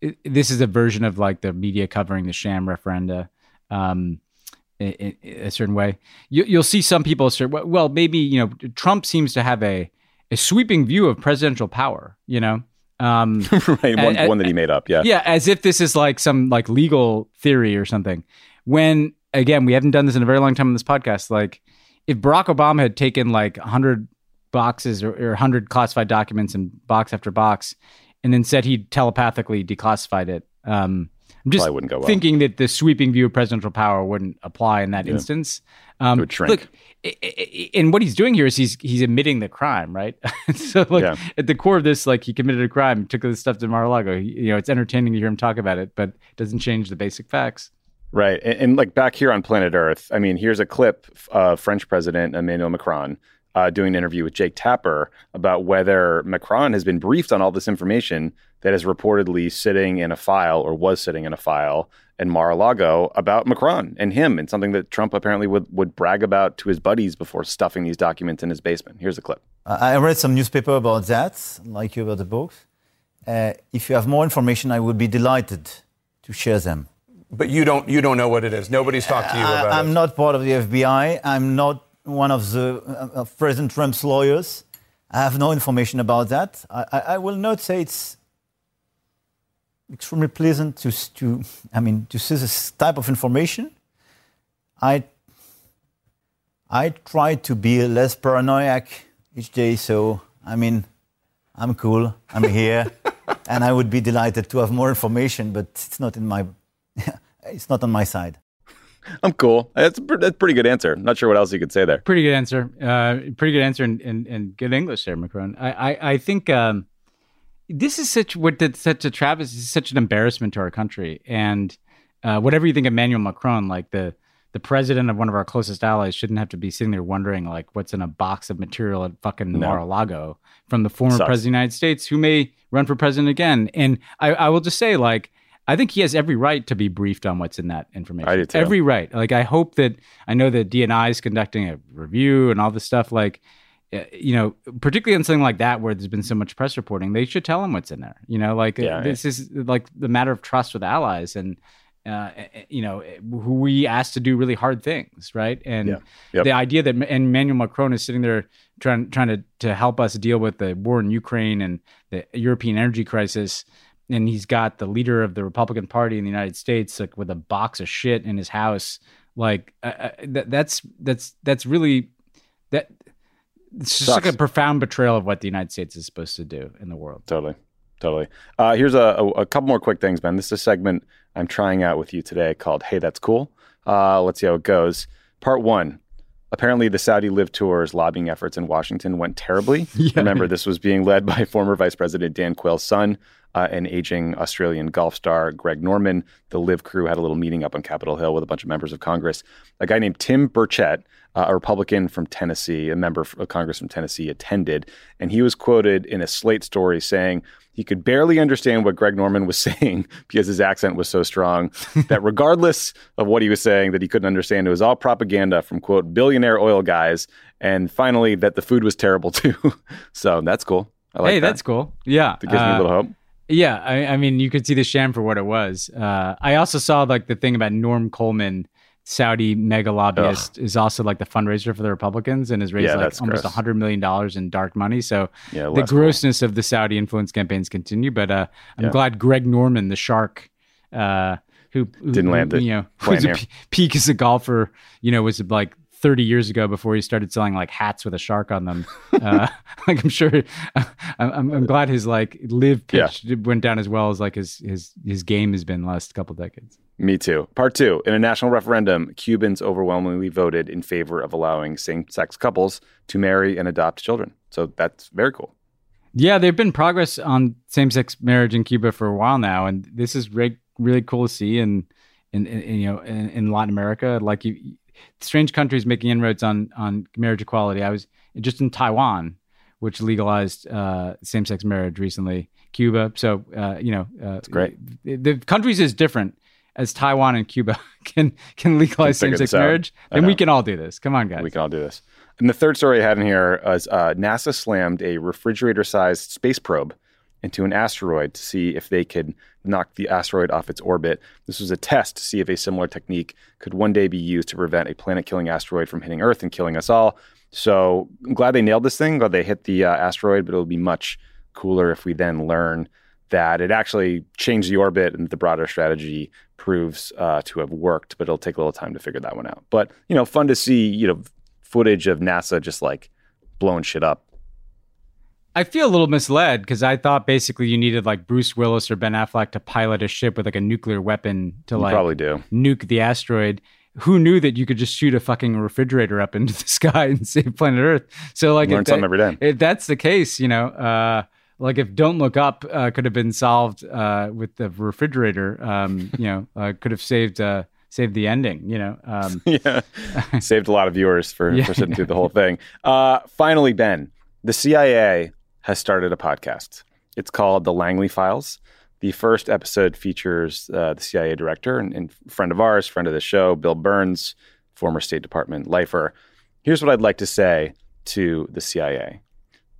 it- this is a version of like the media covering the sham referenda um, in, in a certain way. You, you'll see some people say, well, maybe you know Trump seems to have a a sweeping view of presidential power. You know, um, right, one, one that he made up. Yeah. yeah, as if this is like some like legal theory or something. When again, we haven't done this in a very long time on this podcast. Like, if Barack Obama had taken like hundred boxes or, or hundred classified documents and box after box, and then said he telepathically declassified it, um, I'm just Probably wouldn't go well. thinking that the sweeping view of presidential power wouldn't apply in that instance. Um, It would shrink. Look, i- i- and what he's doing here is he's he's admitting the crime, right? so like Yeah. at the core of this, like he committed a crime, took this stuff to Mar-a-Lago. He- You know, it's entertaining to hear him talk about it, but it doesn't change the basic facts. Right. And, and like back here on planet Earth, I mean, here's a clip of French President Emmanuel Macron uh, doing an interview with Jake Tapper about whether Macron has been briefed on all this information that is reportedly sitting in a file or was sitting in a file in Mar-a-Lago about Macron and him and something that Trump apparently would, would brag about to his buddies before stuffing these documents in his basement. Here's a clip. I I read some newspaper about that, like you about the books. Uh, if you have more information, I would be delighted to share them. But you don't you don't know what it is. Nobody's talked to you about I, I'm it. not part of the FBI. I'm not one of the uh, of President Trump's lawyers. I have no information about that. I, I, I will not say it's extremely pleasant to, to, I mean, to see this type of information. I, I try to be less paranoid each day. So, I mean, I'm cool. I'm here, and I would be delighted to have more information, but it's not in my, it's not on my side. I'm cool. That's a, pr- that's a pretty good answer. Not sure what else you could say there. Pretty good answer. Uh, pretty good answer and, and, and good English there, Macron. I, I, I think um, this is such what did such a Travis is such an embarrassment to our country. And uh, whatever you think of Emmanuel Macron, like the the president of one of our closest allies shouldn't have to be sitting there wondering like what's in a box of material at fucking Mar-a-Lago from the former Sucks. president of the United States who may run for president again. And I, I will just say like I think he has every right to be briefed on what's in that information. I do too. Every right. Like I hope that I know that DNI is conducting a review and all this stuff. Like, uh, you know, particularly on something like that where there's been so much press reporting, they should tell him what's in there. You know, like Yeah, this is like the matter of trust with allies and. Uh, you know, who we asked to do really hard things, right? And Yeah. Yep. the idea that and Emmanuel Macron is sitting there trying trying to to help us deal with the war in Ukraine and the European energy crisis, and he's got the leader of the Republican Party in the United States like with a box of shit in his house, Like uh, that, that's that's that's really that. It's just Sucks. like a profound betrayal of what the United States is supposed to do in the world. Totally. Totally. Uh, here's a, a, a couple more quick things, Ben. This is a segment I'm trying out with you today called Hey, That's Cool. Uh, let's see how it goes. Part one. Apparently, the Saudi LIV Tour's lobbying efforts in Washington went terribly. Remember, this was being led by former Vice President Dan Quayle's son uh, and aging Australian golf star Greg Norman. The LIV crew had a little meeting up on Capitol Hill with a bunch of members of Congress. A guy named Tim Burchett, uh, a Republican from Tennessee, a member of Congress from Tennessee, attended, and he was quoted in a Slate story saying he could barely understand what Greg Norman was saying because his accent was so strong that regardless of what he was saying, that he couldn't understand, it was all propaganda from quote billionaire oil guys, and finally that the food was terrible too. so that's cool. I like hey, that. that's cool. Yeah, That gives me a Uh, little hope. Yeah, I, I mean, you could see the sham for what it was. Uh, I also saw like the thing about Norm Coleman, Saudi mega lobbyist, is also like the fundraiser for the Republicans and has raised Yeah, like almost a gross. hundred million dollars in dark money. So Yeah, the less cool. grossness of the Saudi influence campaigns continue. But uh, I'm Yeah. glad Greg Norman, the shark, uh, who, who Didn't land who, it you know, plane who's a here. pe- peak as a golfer, you know, was like 30 years ago before he started selling like hats with a shark on them. Uh, like I'm sure, I'm, I'm, I'm glad his like LIV Yeah. pitch went down as well as like his his his game has been the last couple decades. Me too. Part two. In a national referendum, Cubans overwhelmingly voted in favor of allowing same sex couples to marry and adopt children. So that's very cool. Yeah, there've been progress on same-sex marriage in Cuba for a while now, and this is re- really cool to see. And in, in, in, you know, in, in Latin America, like you, strange countries making inroads on on marriage equality. I was just in Taiwan, which legalized uh, same-sex marriage recently. Cuba, so uh, you know, uh, it's great. The, the countries is different. As Taiwan and Cuba can can legalize same-sex this out. marriage, I then we can all do this. Come on, guys. We can all do this. And the third story I had in here is uh, NASA slammed a refrigerator sized space probe into an asteroid to see if they could knock the asteroid off its orbit. This was a test to see if a similar technique could one day be used to prevent a planet killing asteroid from hitting Earth and killing us all. So I'm glad they nailed this thing, glad they hit the uh, asteroid, but it'll be much cooler if we then learn that it actually changed the orbit and the broader strategy proves uh, to have worked, but it'll take a little time to figure that one out. But, you know, fun to see, you know, footage of NASA just like blowing shit up. I feel a little misled because I thought basically you needed like Bruce Willis or Ben Affleck to pilot a ship with like a nuclear weapon to You like probably do. nuke the asteroid. Who knew that you could just shoot a fucking refrigerator up into the sky and save planet Earth? So like, Learn if, something every day. if that's the case, you know, uh, like if Don't Look Up uh, could have been solved uh, with the refrigerator, um, you know, uh, could have saved uh, saved the ending. You know, um, yeah. Saved a lot of viewers for, Yeah. for sitting through the whole thing. Uh, finally, Ben, the CIA has started a podcast. It's called The Langley Files. The first episode features uh, the CIA director and, and friend of ours, friend of the show, Bill Burns, former State Department lifer. Here's what I'd like to say to the CIA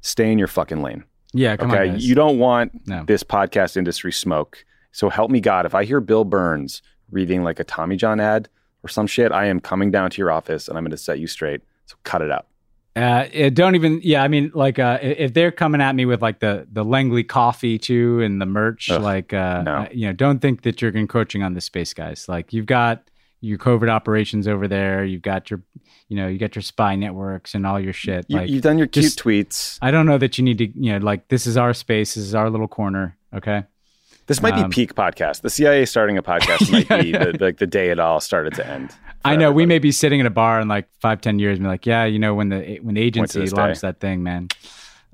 stay in your fucking lane. yeah, come okay. on, you don't want No. this podcast industry smoke. So help me God, if I hear Bill Burns reading like a Tommy John ad or some shit, I am coming down to your office and I'm going to set you straight. So cut it out. Uh, it don't even. Yeah, I mean, like, uh, if they're coming at me with like the the Langley coffee too and the merch, Ugh, like, uh, no. you know, don't think that you're encroaching on the space guys. Like, you've got your covert operations over there. You've got your, you know, you got your spy networks and all your shit. You, like, you've done your cute just- tweets. I don't know that you need to, you know, like, this is our space. This is our little corner. Okay. This might um, be peak podcast. The CIA starting a podcast might Yeah, be yeah. The, like the day it all started to end. I know we may be sitting in a bar in like five, ten years and be like, yeah, you know, when the when the agency launched day. that thing, man.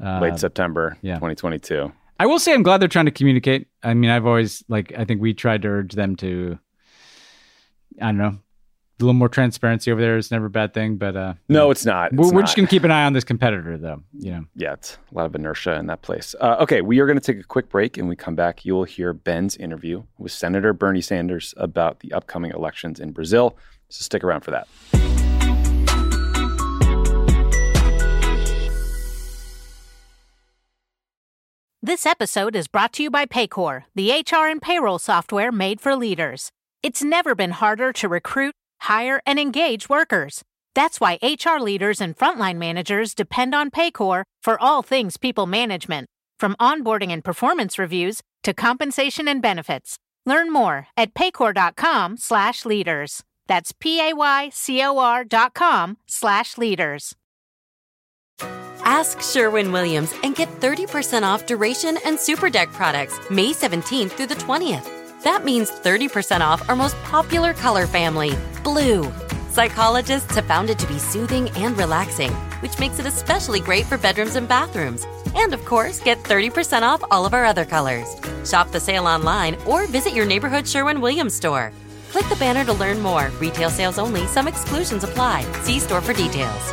Uh, late September yeah. 2022. I will say I'm glad they're trying to communicate. I mean, I've always like I think we tried to urge them to I don't know, a little more transparency over there is never a bad thing, but uh No, it's not. we're, It's we're not. just gonna keep an eye on this competitor though, you know. Yeah, it's a lot of inertia in that place. Uh, okay, we are going to take a quick break and we come back. You will hear Ben's interview with Senator Bernie Sanders about the upcoming elections in Brazil. So stick around for that. This episode is brought to you by Paycor, the HR and payroll software made for leaders. It's never been harder to recruit, hire, and engage workers. That's why HR leaders and frontline managers depend on Paycor for all things people management, from onboarding and performance reviews to compensation and benefits. Learn more at paycor.com/leaders. That's P-A-Y-C-O-R dot com slash leaders. Ask Sherwin-Williams and get 30% off duration and SuperDeck products May 17th through the 20th. That means 30% off our most popular color family, blue. Psychologists have found it to be soothing and relaxing, which makes it especially great for bedrooms and bathrooms. And of course, get 30% off all of our other colors. Shop the sale online or visit your neighborhood Sherwin Williams store. Click the banner to learn more. Retail sales only, some exclusions apply. See store for details.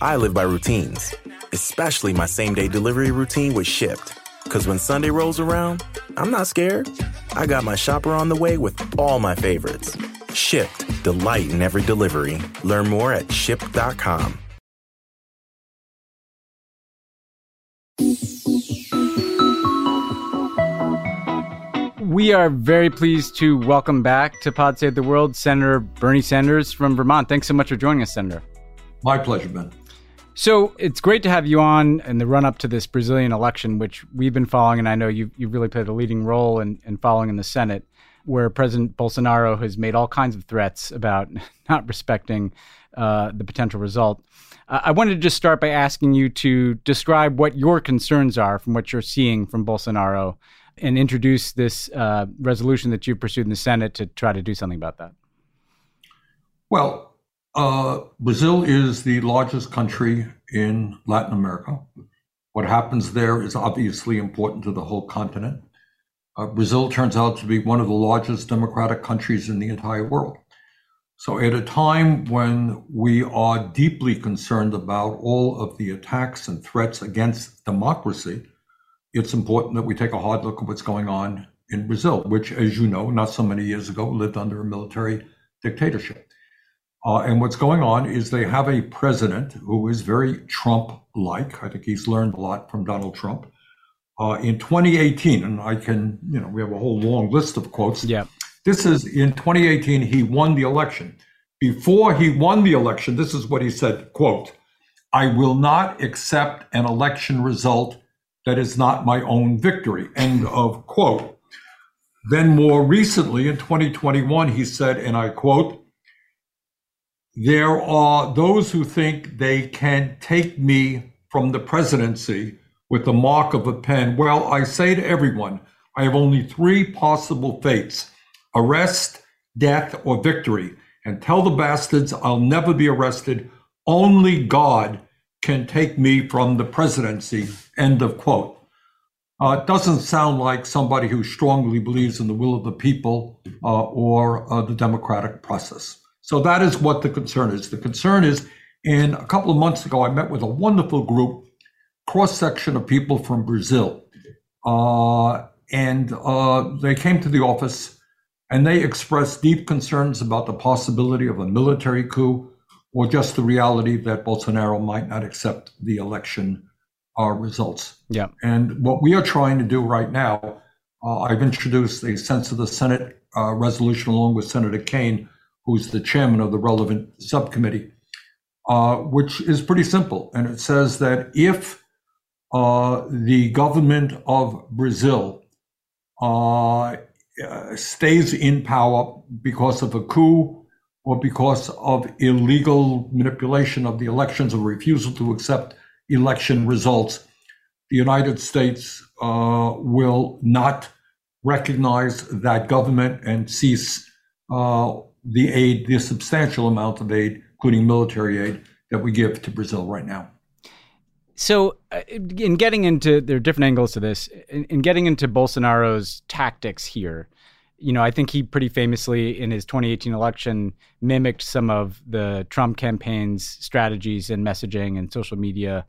I live by routines, especially my same day delivery routine with Shipt. Because when Sunday rolls around, I'm not scared. I got my shopper on the way with all my favorites. Shipt, delight in every delivery. Learn more at shipt.com. We are very pleased to welcome back to Pod Save the World Senator Bernie Sanders from Vermont. Thanks so much for joining us, Senator. My pleasure, Ben. So it's great to have you on in the run up to this Brazilian election, which we've been following, and I know you've, you've really played a leading role in, in following in the Senate, where President Bolsonaro has made all kinds of threats about not respecting uh, the potential result. Uh, I wanted to just start by asking you to describe what your concerns are from what you're seeing from Bolsonaro and introduce this uh, resolution that you pursued in the Senate to try to do something about that. Well, uh, Brazil is the largest country in Latin America. What happens there is obviously important to the whole continent. Uh, Brazil turns out to be one of the largest democratic countries in the entire world. So, at a time when we are deeply concerned about all of the attacks and threats against democracy, it's important that we take a hard look at what's going on in Brazil, which, as you know, not so many years ago lived under a military dictatorship. Uh, and what's going on is they have a president who is very Trump like. I think he's learned a lot from Donald Trump. Uh, in 2018, and I can, you know, we have a whole long list of quotes. Yeah. This is in 2018, he won the election. Before he won the election, this is what he said, quote, I will not accept an election result that is not my own victory, end of quote. Then more recently in 2021, he said, and I quote, there are those who think they can take me from the presidency with the mark of a pen. Well, I say to everyone, I have only three possible fates arrest, death, or victory. And tell the bastards I'll never be arrested. Only God can take me from the presidency. End of quote. Uh, it doesn't sound like somebody who strongly believes in the will of the people uh, or uh, the democratic process. So that is what the concern is. The concern is, in a couple of months ago, I met with a wonderful group, cross section of people from Brazil, uh, and uh, they came to the office and they expressed deep concerns about the possibility of a military coup or just the reality that Bolsonaro might not accept the election uh, results. Yeah. And what we are trying to do right now, uh, I've introduced a sense of the Senate uh, resolution along with Senator Kaine who's the chairman of the relevant subcommittee, uh, which is pretty simple. And it says that if uh, the government of Brazil uh, stays in power because of a coup or because of illegal manipulation of the elections or refusal to accept election results, the United States uh, will not recognize that government and cease uh, the aid, the substantial amount of aid, including military aid, that we give to Brazil right now. So, uh, in getting into there are different angles to this, in, in, getting into Bolsonaro's tactics here, you know, I think he pretty famously in his 2018 election mimicked some of the Trump campaign's strategies and messaging and social media.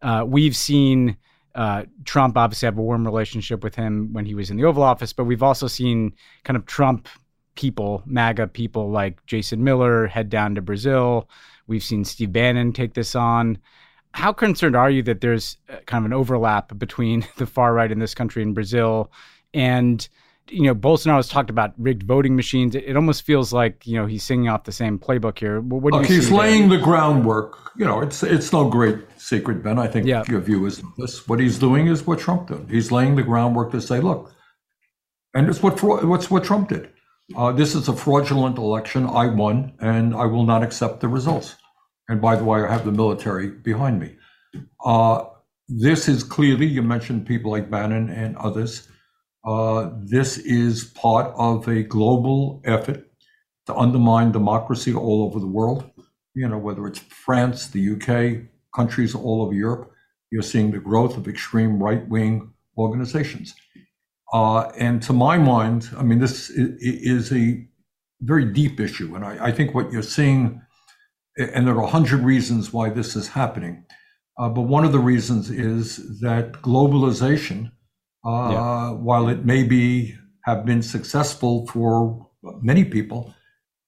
Uh, we've seen uh, Trump obviously have a warm relationship with him when he was in the Oval Office, but we've also seen kind of Trump people, MAGA people like Jason Miller head down to Brazil. We've seen Steve Bannon take this on. How concerned are you that there's uh, kind of an overlap between the far right in this country and Brazil? And, you know, Bolsonaro has talked about rigged voting machines. It, it almost feels like, you know, he's singing off the same playbook here. What, Look, he's laying there? the groundwork. You know, it's it's no great secret, Ben. I think yeah. your view is this. What he's doing is what Trump did. He's laying the groundwork to say, look, and it's what what's what Trump did Uh, this is a fraudulent election. I won, and I will not accept the results. And by the way, I have the military behind me. Uh, this is clearly, you mentioned people like Bannon and others. Uh, this is part of a global effort to undermine democracy all over the world. You know, whether it's France, the UK, countries all over Europe, you're seeing the growth of extreme right wing organizations. Uh, and to my mind, I mean, this is a very deep issue. And I, I think what you're seeing, and there are a hundred reasons why this is happening. Uh, but one of the reasons is that globalization, uh, yeah. while it may be have been successful for many people,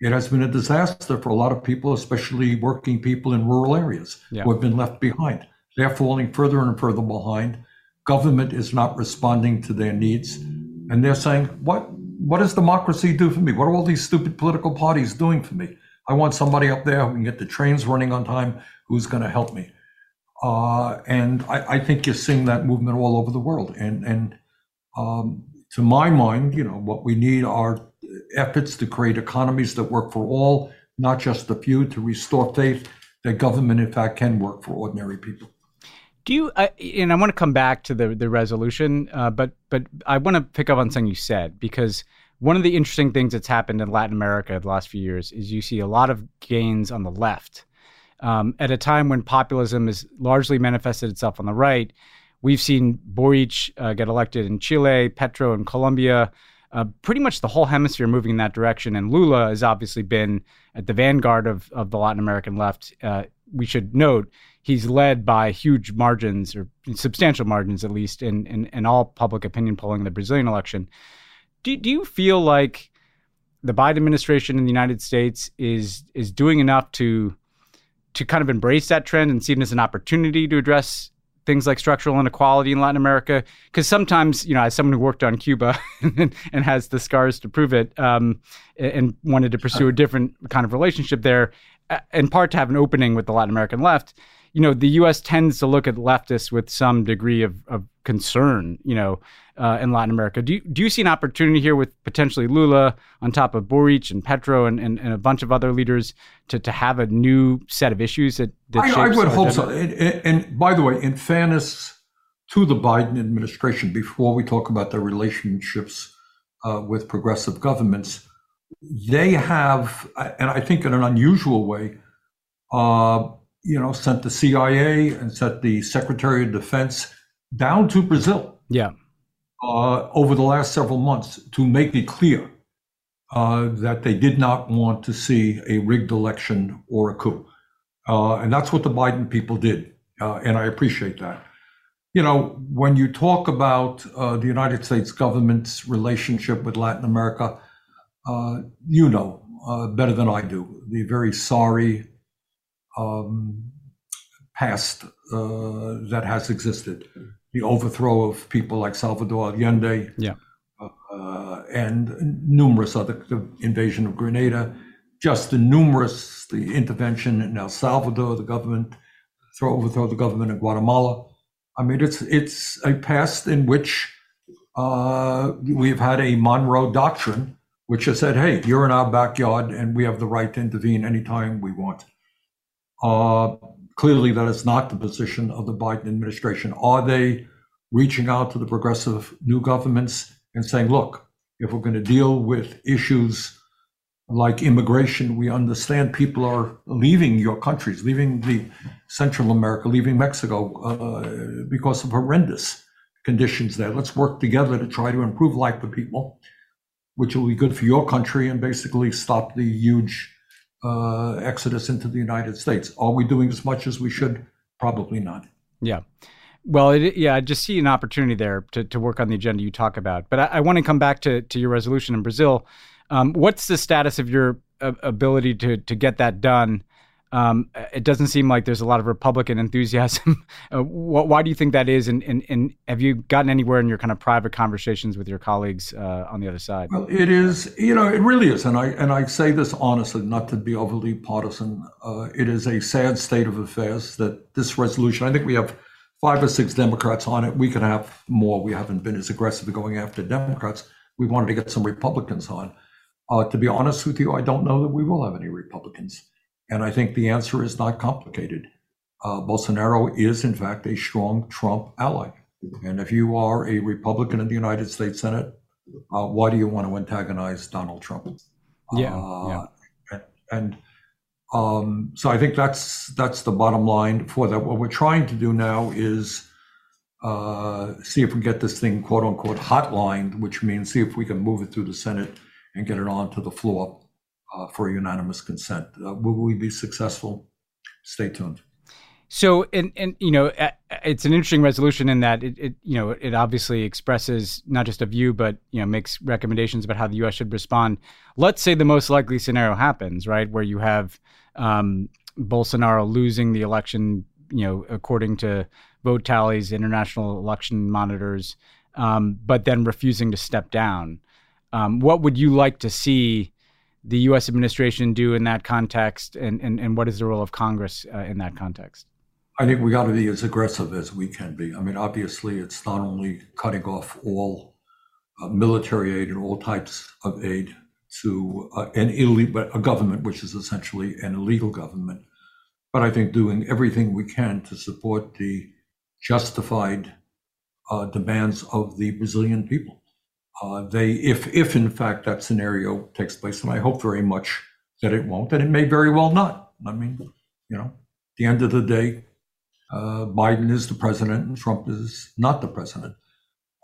it has been a disaster for a lot of people, especially working people in rural areas yeah. who have been left behind. They're falling further and further behind. Government is not responding to their needs, and they're saying, "What? What does democracy do for me? What are all these stupid political parties doing for me? I want somebody up there who can get the trains running on time, who's going to help me." Uh, and I, I, think you're seeing that movement all over the world. And and um, to my mind, you know, what we need are efforts to create economies that work for all, not just the few, to restore faith that government, in fact, can work for ordinary people. Do you? And I want to come back to the the resolution, uh, but but I want to pick up on something you said because one of the interesting things that's happened in Latin America the last few years is you see a lot of gains on the left um, at a time when populism has largely manifested itself on the right. We've seen Boric uh, get elected in Chile, Petro in Colombia uh, pretty much the whole hemisphere moving in that direction. And Lula has obviously been at the vanguard of, of the Latin American left. Uh, we should note he's led by huge margins or substantial margins, at least in, in, in all public opinion polling in the Brazilian election. Do, do you feel like the Biden administration in the United States is is doing enough to to kind of embrace that trend and see it as an opportunity to address things like structural inequality in Latin America? Because sometimes, you know, as someone who worked on Cuba and, and, has the scars to prove it, um, and wanted to pursue a different kind of relationship there, in part to have an opening with the Latin American left, you know, the U.S. tends to look at leftists with some degree of, of concern, you know, uh, in Latin America. Do you, do you see an opportunity here with potentially Lula on top of Boric and Petro and, and, and a bunch of other leaders to, to have a new set of issues that, that I, I would hope so. And, and, by the way, in fairness to the Biden administration, before we talk about their relationships uh, with progressive governments, they have, and I think in an unusual way, uh, you know, sent the CIA and sent the Secretary of Defense down to Brazil. Yeah. Uh, over the last several months to make it clear uh, that they did not want to see a rigged election or a coup. Uh, and that's what the Biden people did. Uh, and I appreciate that. You know, when you talk about uh, the United States government's relationship with Latin America, uh, you know better than I do the very sorry um, past uh, that has existed. The overthrow of people like Salvador Allende, yeah, uh, and numerous other the invasion of Grenada, just the numerous the intervention in El Salvador, the government throw overthrow the government in Guatemala. I mean, it's it's a past in which uh, we've had a Monroe Doctrine, which has said, "Hey, you're in our backyard, and we have the right to intervene anytime we want." Uh, clearly, that is not the position of the Biden administration. Are they reaching out to the progressive new governments and saying, look, if we're going to deal with issues like immigration, we understand people are leaving your countries, leaving the Central America, leaving Mexico uh, because of horrendous conditions there. Let's work together to try to improve life for people, which will be good for your country and basically stop the huge uh, exodus into the United States. Are we doing as much as we should? Probably not. Yeah. Well, it, yeah, I just see an opportunity there to, to work on the agenda you talk about. But I, I want to come back to, to your resolution in Brazil. Um, what's the status of your uh, ability to to get that done? Um, it doesn't seem like there's a lot of Republican enthusiasm. uh, wh- why do you think that is? And, and, and, have you gotten anywhere in your kind of private conversations with your colleagues uh, on the other side? Well, it is, you know, it really is. And I, and I say this honestly, not to be overly partisan. Uh, it is a sad state of affairs that this resolution, I think we have five or six Democrats on it. We could have more. We haven't been as aggressive going after Democrats. We wanted to get some Republicans on. Uh, to be honest with you, I don't know that we will have any Republicans. And I think the answer is not complicated. Uh, Bolsonaro is, in fact, a strong Trump ally. And if you are a Republican in the United States Senate, uh, why do you want to antagonize Donald Trump? Yeah. Uh, yeah. And, and um, so I think that's that's the bottom line for that. What we're trying to do now is uh, see if we get this thing quote unquote hotlined, which means see if we can move it through the Senate and get it onto the floor uh, for unanimous consent. Uh, will we be successful? Stay tuned. So, and and you know, it's an interesting resolution in that it, it, you know it obviously expresses not just a view, but you know makes recommendations about how the U.S. should respond. Let's say the most likely scenario happens, right, where you have um, Bolsonaro losing the election, you know, according to vote tallies, international election monitors, um, but then refusing to step down. Um, what would you like to see the U.S. administration do in that context, and and, and what is the role of Congress uh, in that context? I think we got to be as aggressive as we can be. I mean, obviously, it's not only cutting off all uh, military aid and all types of aid to uh, an illegal a government, which is essentially an illegal government, but I think doing everything we can to support the justified uh, demands of the Brazilian people. Uh, they, if if in fact that scenario takes place, and I hope very much that it won't, and it may very well not. I mean, you know, at the end of the day, uh, Biden is the president and Trump is not the president.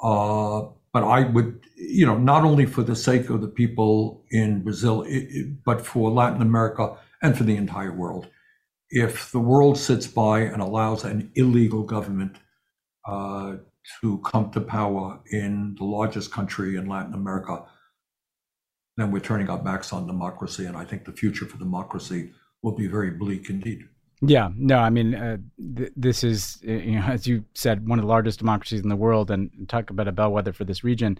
Uh, but I would, you know, not only for the sake of the people in Brazil, it, it, but for Latin America and for the entire world, if the world sits by and allows an illegal government uh, to come to power in the largest country in Latin America, then we're turning our backs on democracy. And I think the future for democracy will be very bleak indeed. Yeah, no, I mean, uh, th- this is, you know, as you said, one of the largest democracies in the world, and talk about a bellwether for this region.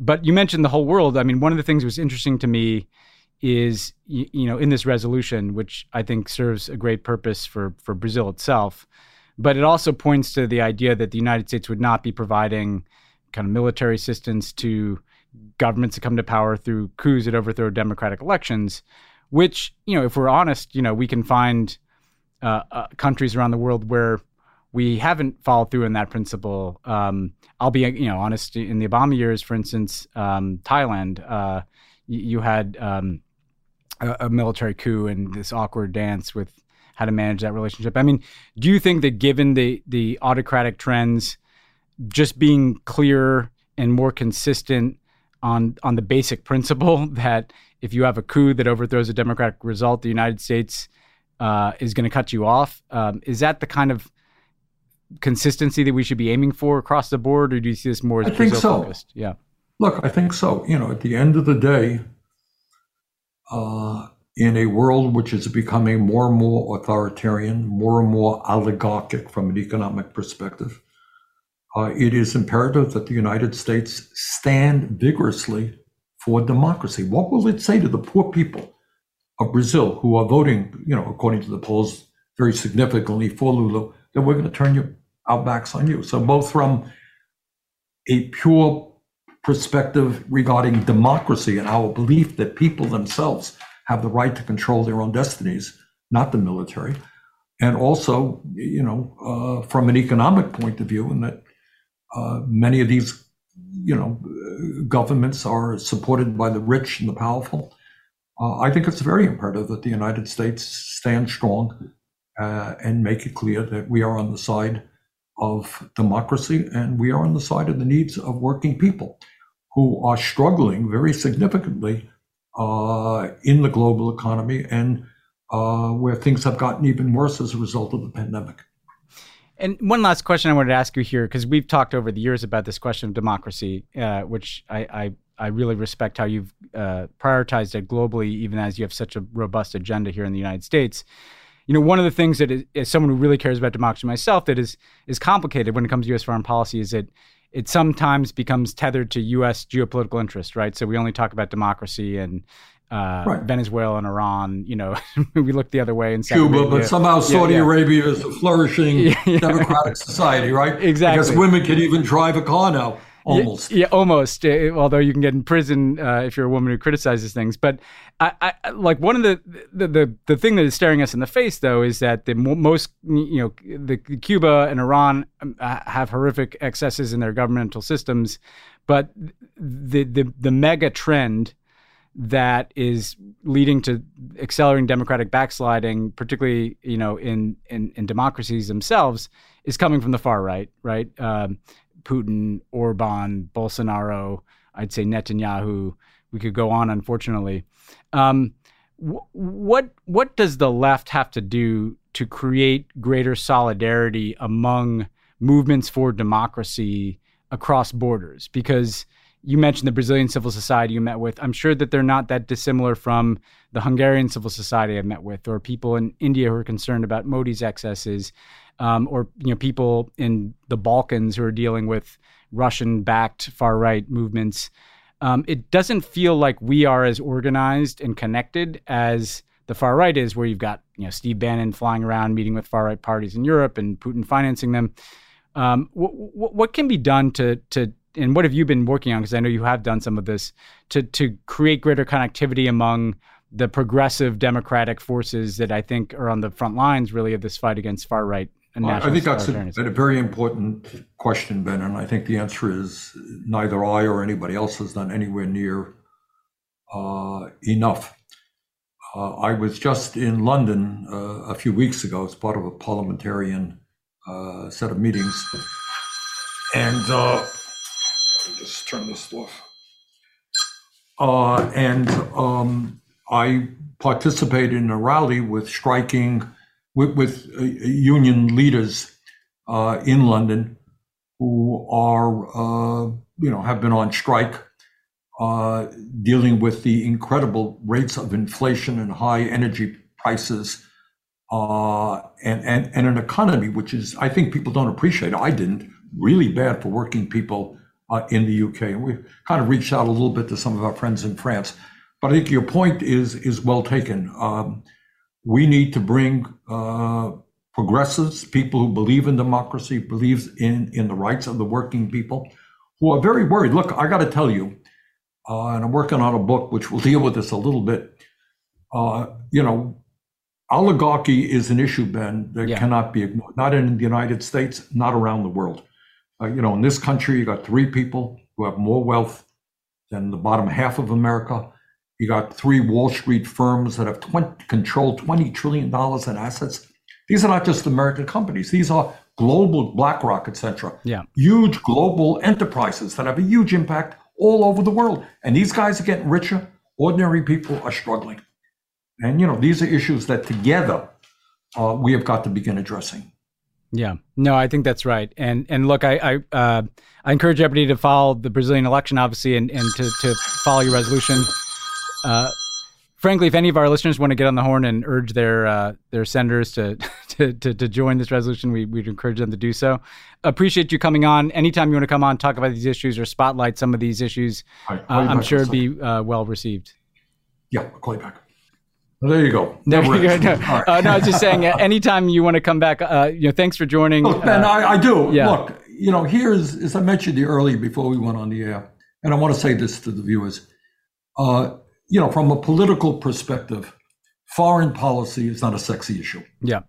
But you mentioned the whole world. I mean, one of the things that was interesting to me is, you, you know, in this resolution, which I think serves a great purpose for for Brazil itself, but it also points to the idea that the United States would not be providing kind of military assistance to governments that come to power through coups that overthrow democratic elections. Which, you know, if we're honest, you know, we can find uh, uh, countries around the world where we haven't followed through on that principle. Um, I'll be, you know, honest. In the Obama years, for instance, um, Thailand, uh, you, you, had um, a, a, military coup and this awkward dance with how to manage that relationship. I mean, do you think that given the the autocratic trends, just being clear and more consistent on on the basic principle that if you have a coup that overthrows a democratic result, the United States uh, is going to cut you off. Um, is that the kind of consistency that we should be aiming for across the board, or do you see this more as I think so. focused? Yeah. Look, I think so. You know, at the end of the day, uh, in a world which is becoming more and more authoritarian, more and more oligarchic from an economic perspective, uh, it is imperative that the United States stand vigorously for democracy. What will it say to the poor people of Brazil who are voting, you know, according to the polls, very significantly for Lula, that we're going to turn you our backs on you. So both from a pure perspective regarding democracy and our belief that people themselves have the right to control their own destinies, not the military, and also, you know, uh, from an economic point of view, and that uh, many of these, you know, governments are supported by the rich and the powerful. Uh, I think it's very imperative that the United States stand strong uh, and make it clear that we are on the side of democracy and we are on the side of the needs of working people who are struggling very significantly in the global economy and uh, where things have gotten even worse as a result of the pandemic. And one last question I wanted to ask you here, because we've talked over the years about this question of democracy, uh, which I, I I really respect how you've uh, prioritized it globally, even as you have such a robust agenda here in the United States. You know, one of the things that is, as someone who really cares about democracy myself, that is is complicated when it comes to U.S. foreign policy, is that it sometimes becomes tethered to U.S. geopolitical interest, right? So we only talk about democracy and uh, right. Venezuela and Iran. You know, we look the other way in Cuba, Arabia. but somehow Saudi yeah, yeah. Arabia is a flourishing yeah, democratic society, right? Exactly. Because women can even drive a car now. Almost. Yeah, yeah almost. Uh, although you can get in prison uh, if you're a woman who criticizes things. But I, I, like one of the, the, the the thing that is staring us in the face, though, is that the most you know the Cuba and Iran um, have horrific excesses in their governmental systems, but the the the mega trend that is leading to accelerating democratic backsliding, particularly you know in in, in democracies themselves, is coming from the far right, right? Um, Putin, Orban, Bolsonaro, I'd say Netanyahu. We could go on, unfortunately. Um, wh- what what does the left have to do to create greater solidarity among movements for democracy across borders? Because you mentioned the Brazilian civil society you met with. I'm sure that they're not that dissimilar from the Hungarian civil society I met with, or people in India who are concerned about Modi's excesses um, or you know people in the Balkans who are dealing with Russian-backed far-right movements. Um, it doesn't feel like we are as organized and connected as the far right is, where you've got you know Steve Bannon flying around meeting with far right parties in Europe and Putin financing them. Um, what, what can be done to to and what have you been working on? Because I know you have done some of this to to create greater connectivity among the progressive democratic forces that I think are on the front lines, really, of this fight against far right And I think that's a, a, very important question, Ben, and I think the answer is neither I or anybody else has done anywhere near uh, enough. Uh, I was just in London uh, a few weeks ago as part of a parliamentarian uh, set of meetings, and uh, just turn this off. Uh, and um, I participated in a rally with striking with, with uh, union leaders uh, in London who are, uh, you know, have been on strike, uh, dealing with the incredible rates of inflation and high energy prices, uh, and, and, and an economy which is, I think people don't appreciate. I didn't really bad for working people uh, in the UK. And we've kind of reached out a little bit to some of our friends in France. But I think your point is is well taken. Um, we need to bring uh, progressives, people who believe in democracy, believes in in the rights of the working people, who are very worried. Look, I got to tell you, uh, and I'm working on a book which will deal with this a little bit. Uh, you know, oligarchy is an issue, Ben, that yeah. cannot be ignored. Not in the United States, not around the world. Uh, you know, in this country, you got three people who have more wealth than the bottom half of America. You got three Wall Street firms that have 20, controlled $20 trillion in assets. These are not just American companies. These are global BlackRock, etc. Yeah. Huge global enterprises that have a huge impact all over the world. And these guys are getting richer. Ordinary people are struggling. And, you know, these are issues that together uh, we have got to begin addressing. Yeah, no, I think that's right. And and look, I I, uh, I encourage everybody to follow the Brazilian election, obviously, and, and to, to follow your resolution. Uh, frankly, if any of our listeners want to get on the horn and urge their uh, their senators to, to, to to join this resolution, we would encourage them to do so. Appreciate you coming on. Anytime you want to come on, talk about these issues or spotlight some of these issues, uh, I'm sure it'd be uh, well received. Yeah, I'll call you back. Well, there you go. No, no, right. uh, no, I was just saying. Uh, anytime you want to come back, uh, you know, thanks for joining. Look, Ben, I, I, do. Yeah. Look, you know, here's as I mentioned you earlier before we went on the air, and I want to say this to the viewers. Uh, you know, from a political perspective, foreign policy is not a sexy issue. Yeah.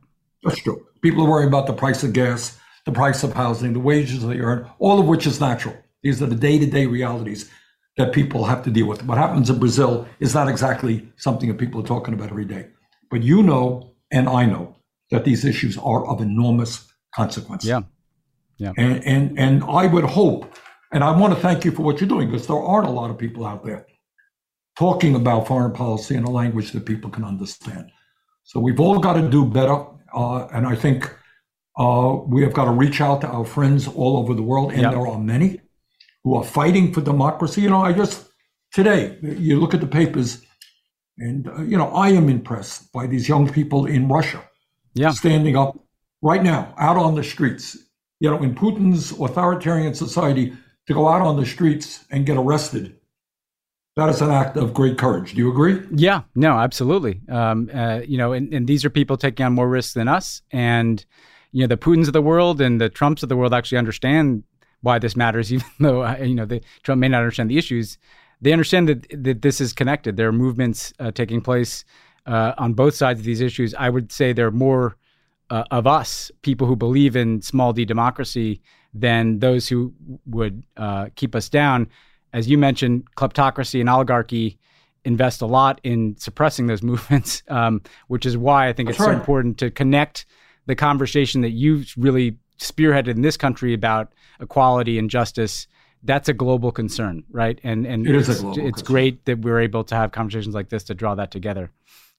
That's true. People are worrying about the price of gas, the price of housing, the wages they earn, all of which is natural. These are the day to day realities that people have to deal with. What happens in Brazil is not exactly something that people are talking about every day. But you know, and I know, that these issues are of enormous consequence. Yeah. Yeah. And, and, and I would hope, and I want to thank you for what you're doing because there aren't a lot of people out there talking about foreign policy in a language that people can understand. So we've all got to do better. Uh, and I think uh, we have got to reach out to our friends all over the world, and yep. there are many who are fighting for democracy. You know, I just, today, you look at the papers, and, uh, you know, I am impressed by these young people in Russia yeah. standing up right now out on the streets. You know, in Putin's authoritarian society, to go out on the streets and get arrested that is an act of great courage. Do you agree? Yeah, no, absolutely. Um, uh, you know, and, and, these are people taking on more risks than us. And, you know, the Putins of the world and the Trumps of the world actually understand why this matters, even though uh, you know the, Trump may not understand the issues. They understand that that this is connected. There are movements uh, taking place uh, on both sides of these issues. I would say there are more uh, of us, people who believe in small d democracy, than those who would uh, keep us down. As you mentioned, kleptocracy and oligarchy invest a lot in suppressing those movements, um, which is why I think That's it's right. so important to connect the conversation that you've really spearheaded in this country about equality and justice. That's a global concern, right? And and it it's, is a global it's great that we're able to have conversations like this to draw that together.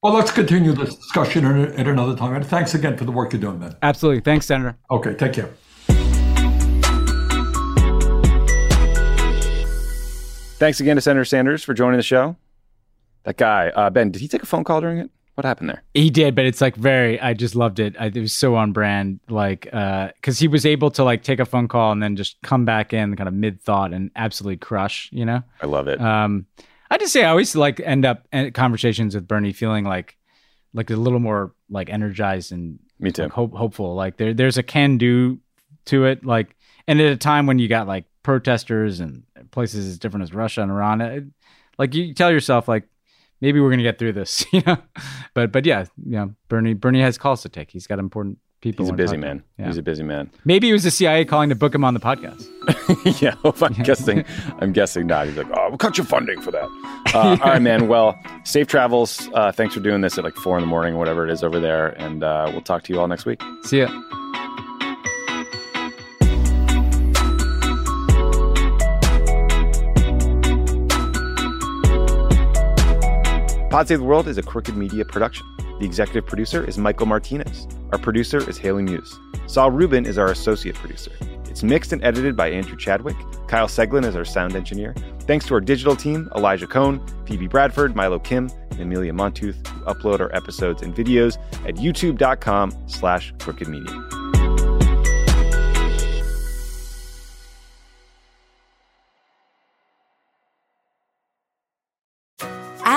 Well, let's continue this discussion at another time. And thanks again for the work you're doing, Ben. Absolutely. Thanks, Senator. Okay, take care. Thanks again to Senator Sanders for joining the show. That guy, uh, Ben, did he take a phone call during it? What happened there? He did, but it's like very. I just loved it. I, it was so on brand, like because uh, he was able to like take a phone call and then just come back in kind of mid thought and absolutely crush. You know, I love it. Um, I just say I always like end up conversations with Bernie feeling like like a little more like energized and me too like, hope, hopeful. Like there there's a can do to it. Like and at a time when you got like protesters and places as different as Russia and Iran, it, like you tell yourself like maybe we're gonna get through this, you know. But but yeah, you know, Bernie Bernie has calls to take. He's got important people. He's a busy man. Yeah. He's a busy man. Maybe it was the CIA calling to book him on the podcast. yeah, I'm guessing. I'm guessing not. He's like, oh, we'll cut your funding for that. Uh, all right, man. Well, safe travels. Uh, thanks for doing this at like four in the morning, whatever it is over there, and uh, we'll talk to you all next week. See ya. Pod Save the World is a Crooked Media production. The executive producer is Michael Martinez. Our producer is Haley Muse. Saul Rubin is our associate producer. It's mixed and edited by Andrew Chadwick. Kyle Seglin is our sound engineer. Thanks to our digital team, Elijah Cone, Phoebe Bradford, Milo Kim, and Amelia Montooth, who upload our episodes and videos at youtube.com slash crooked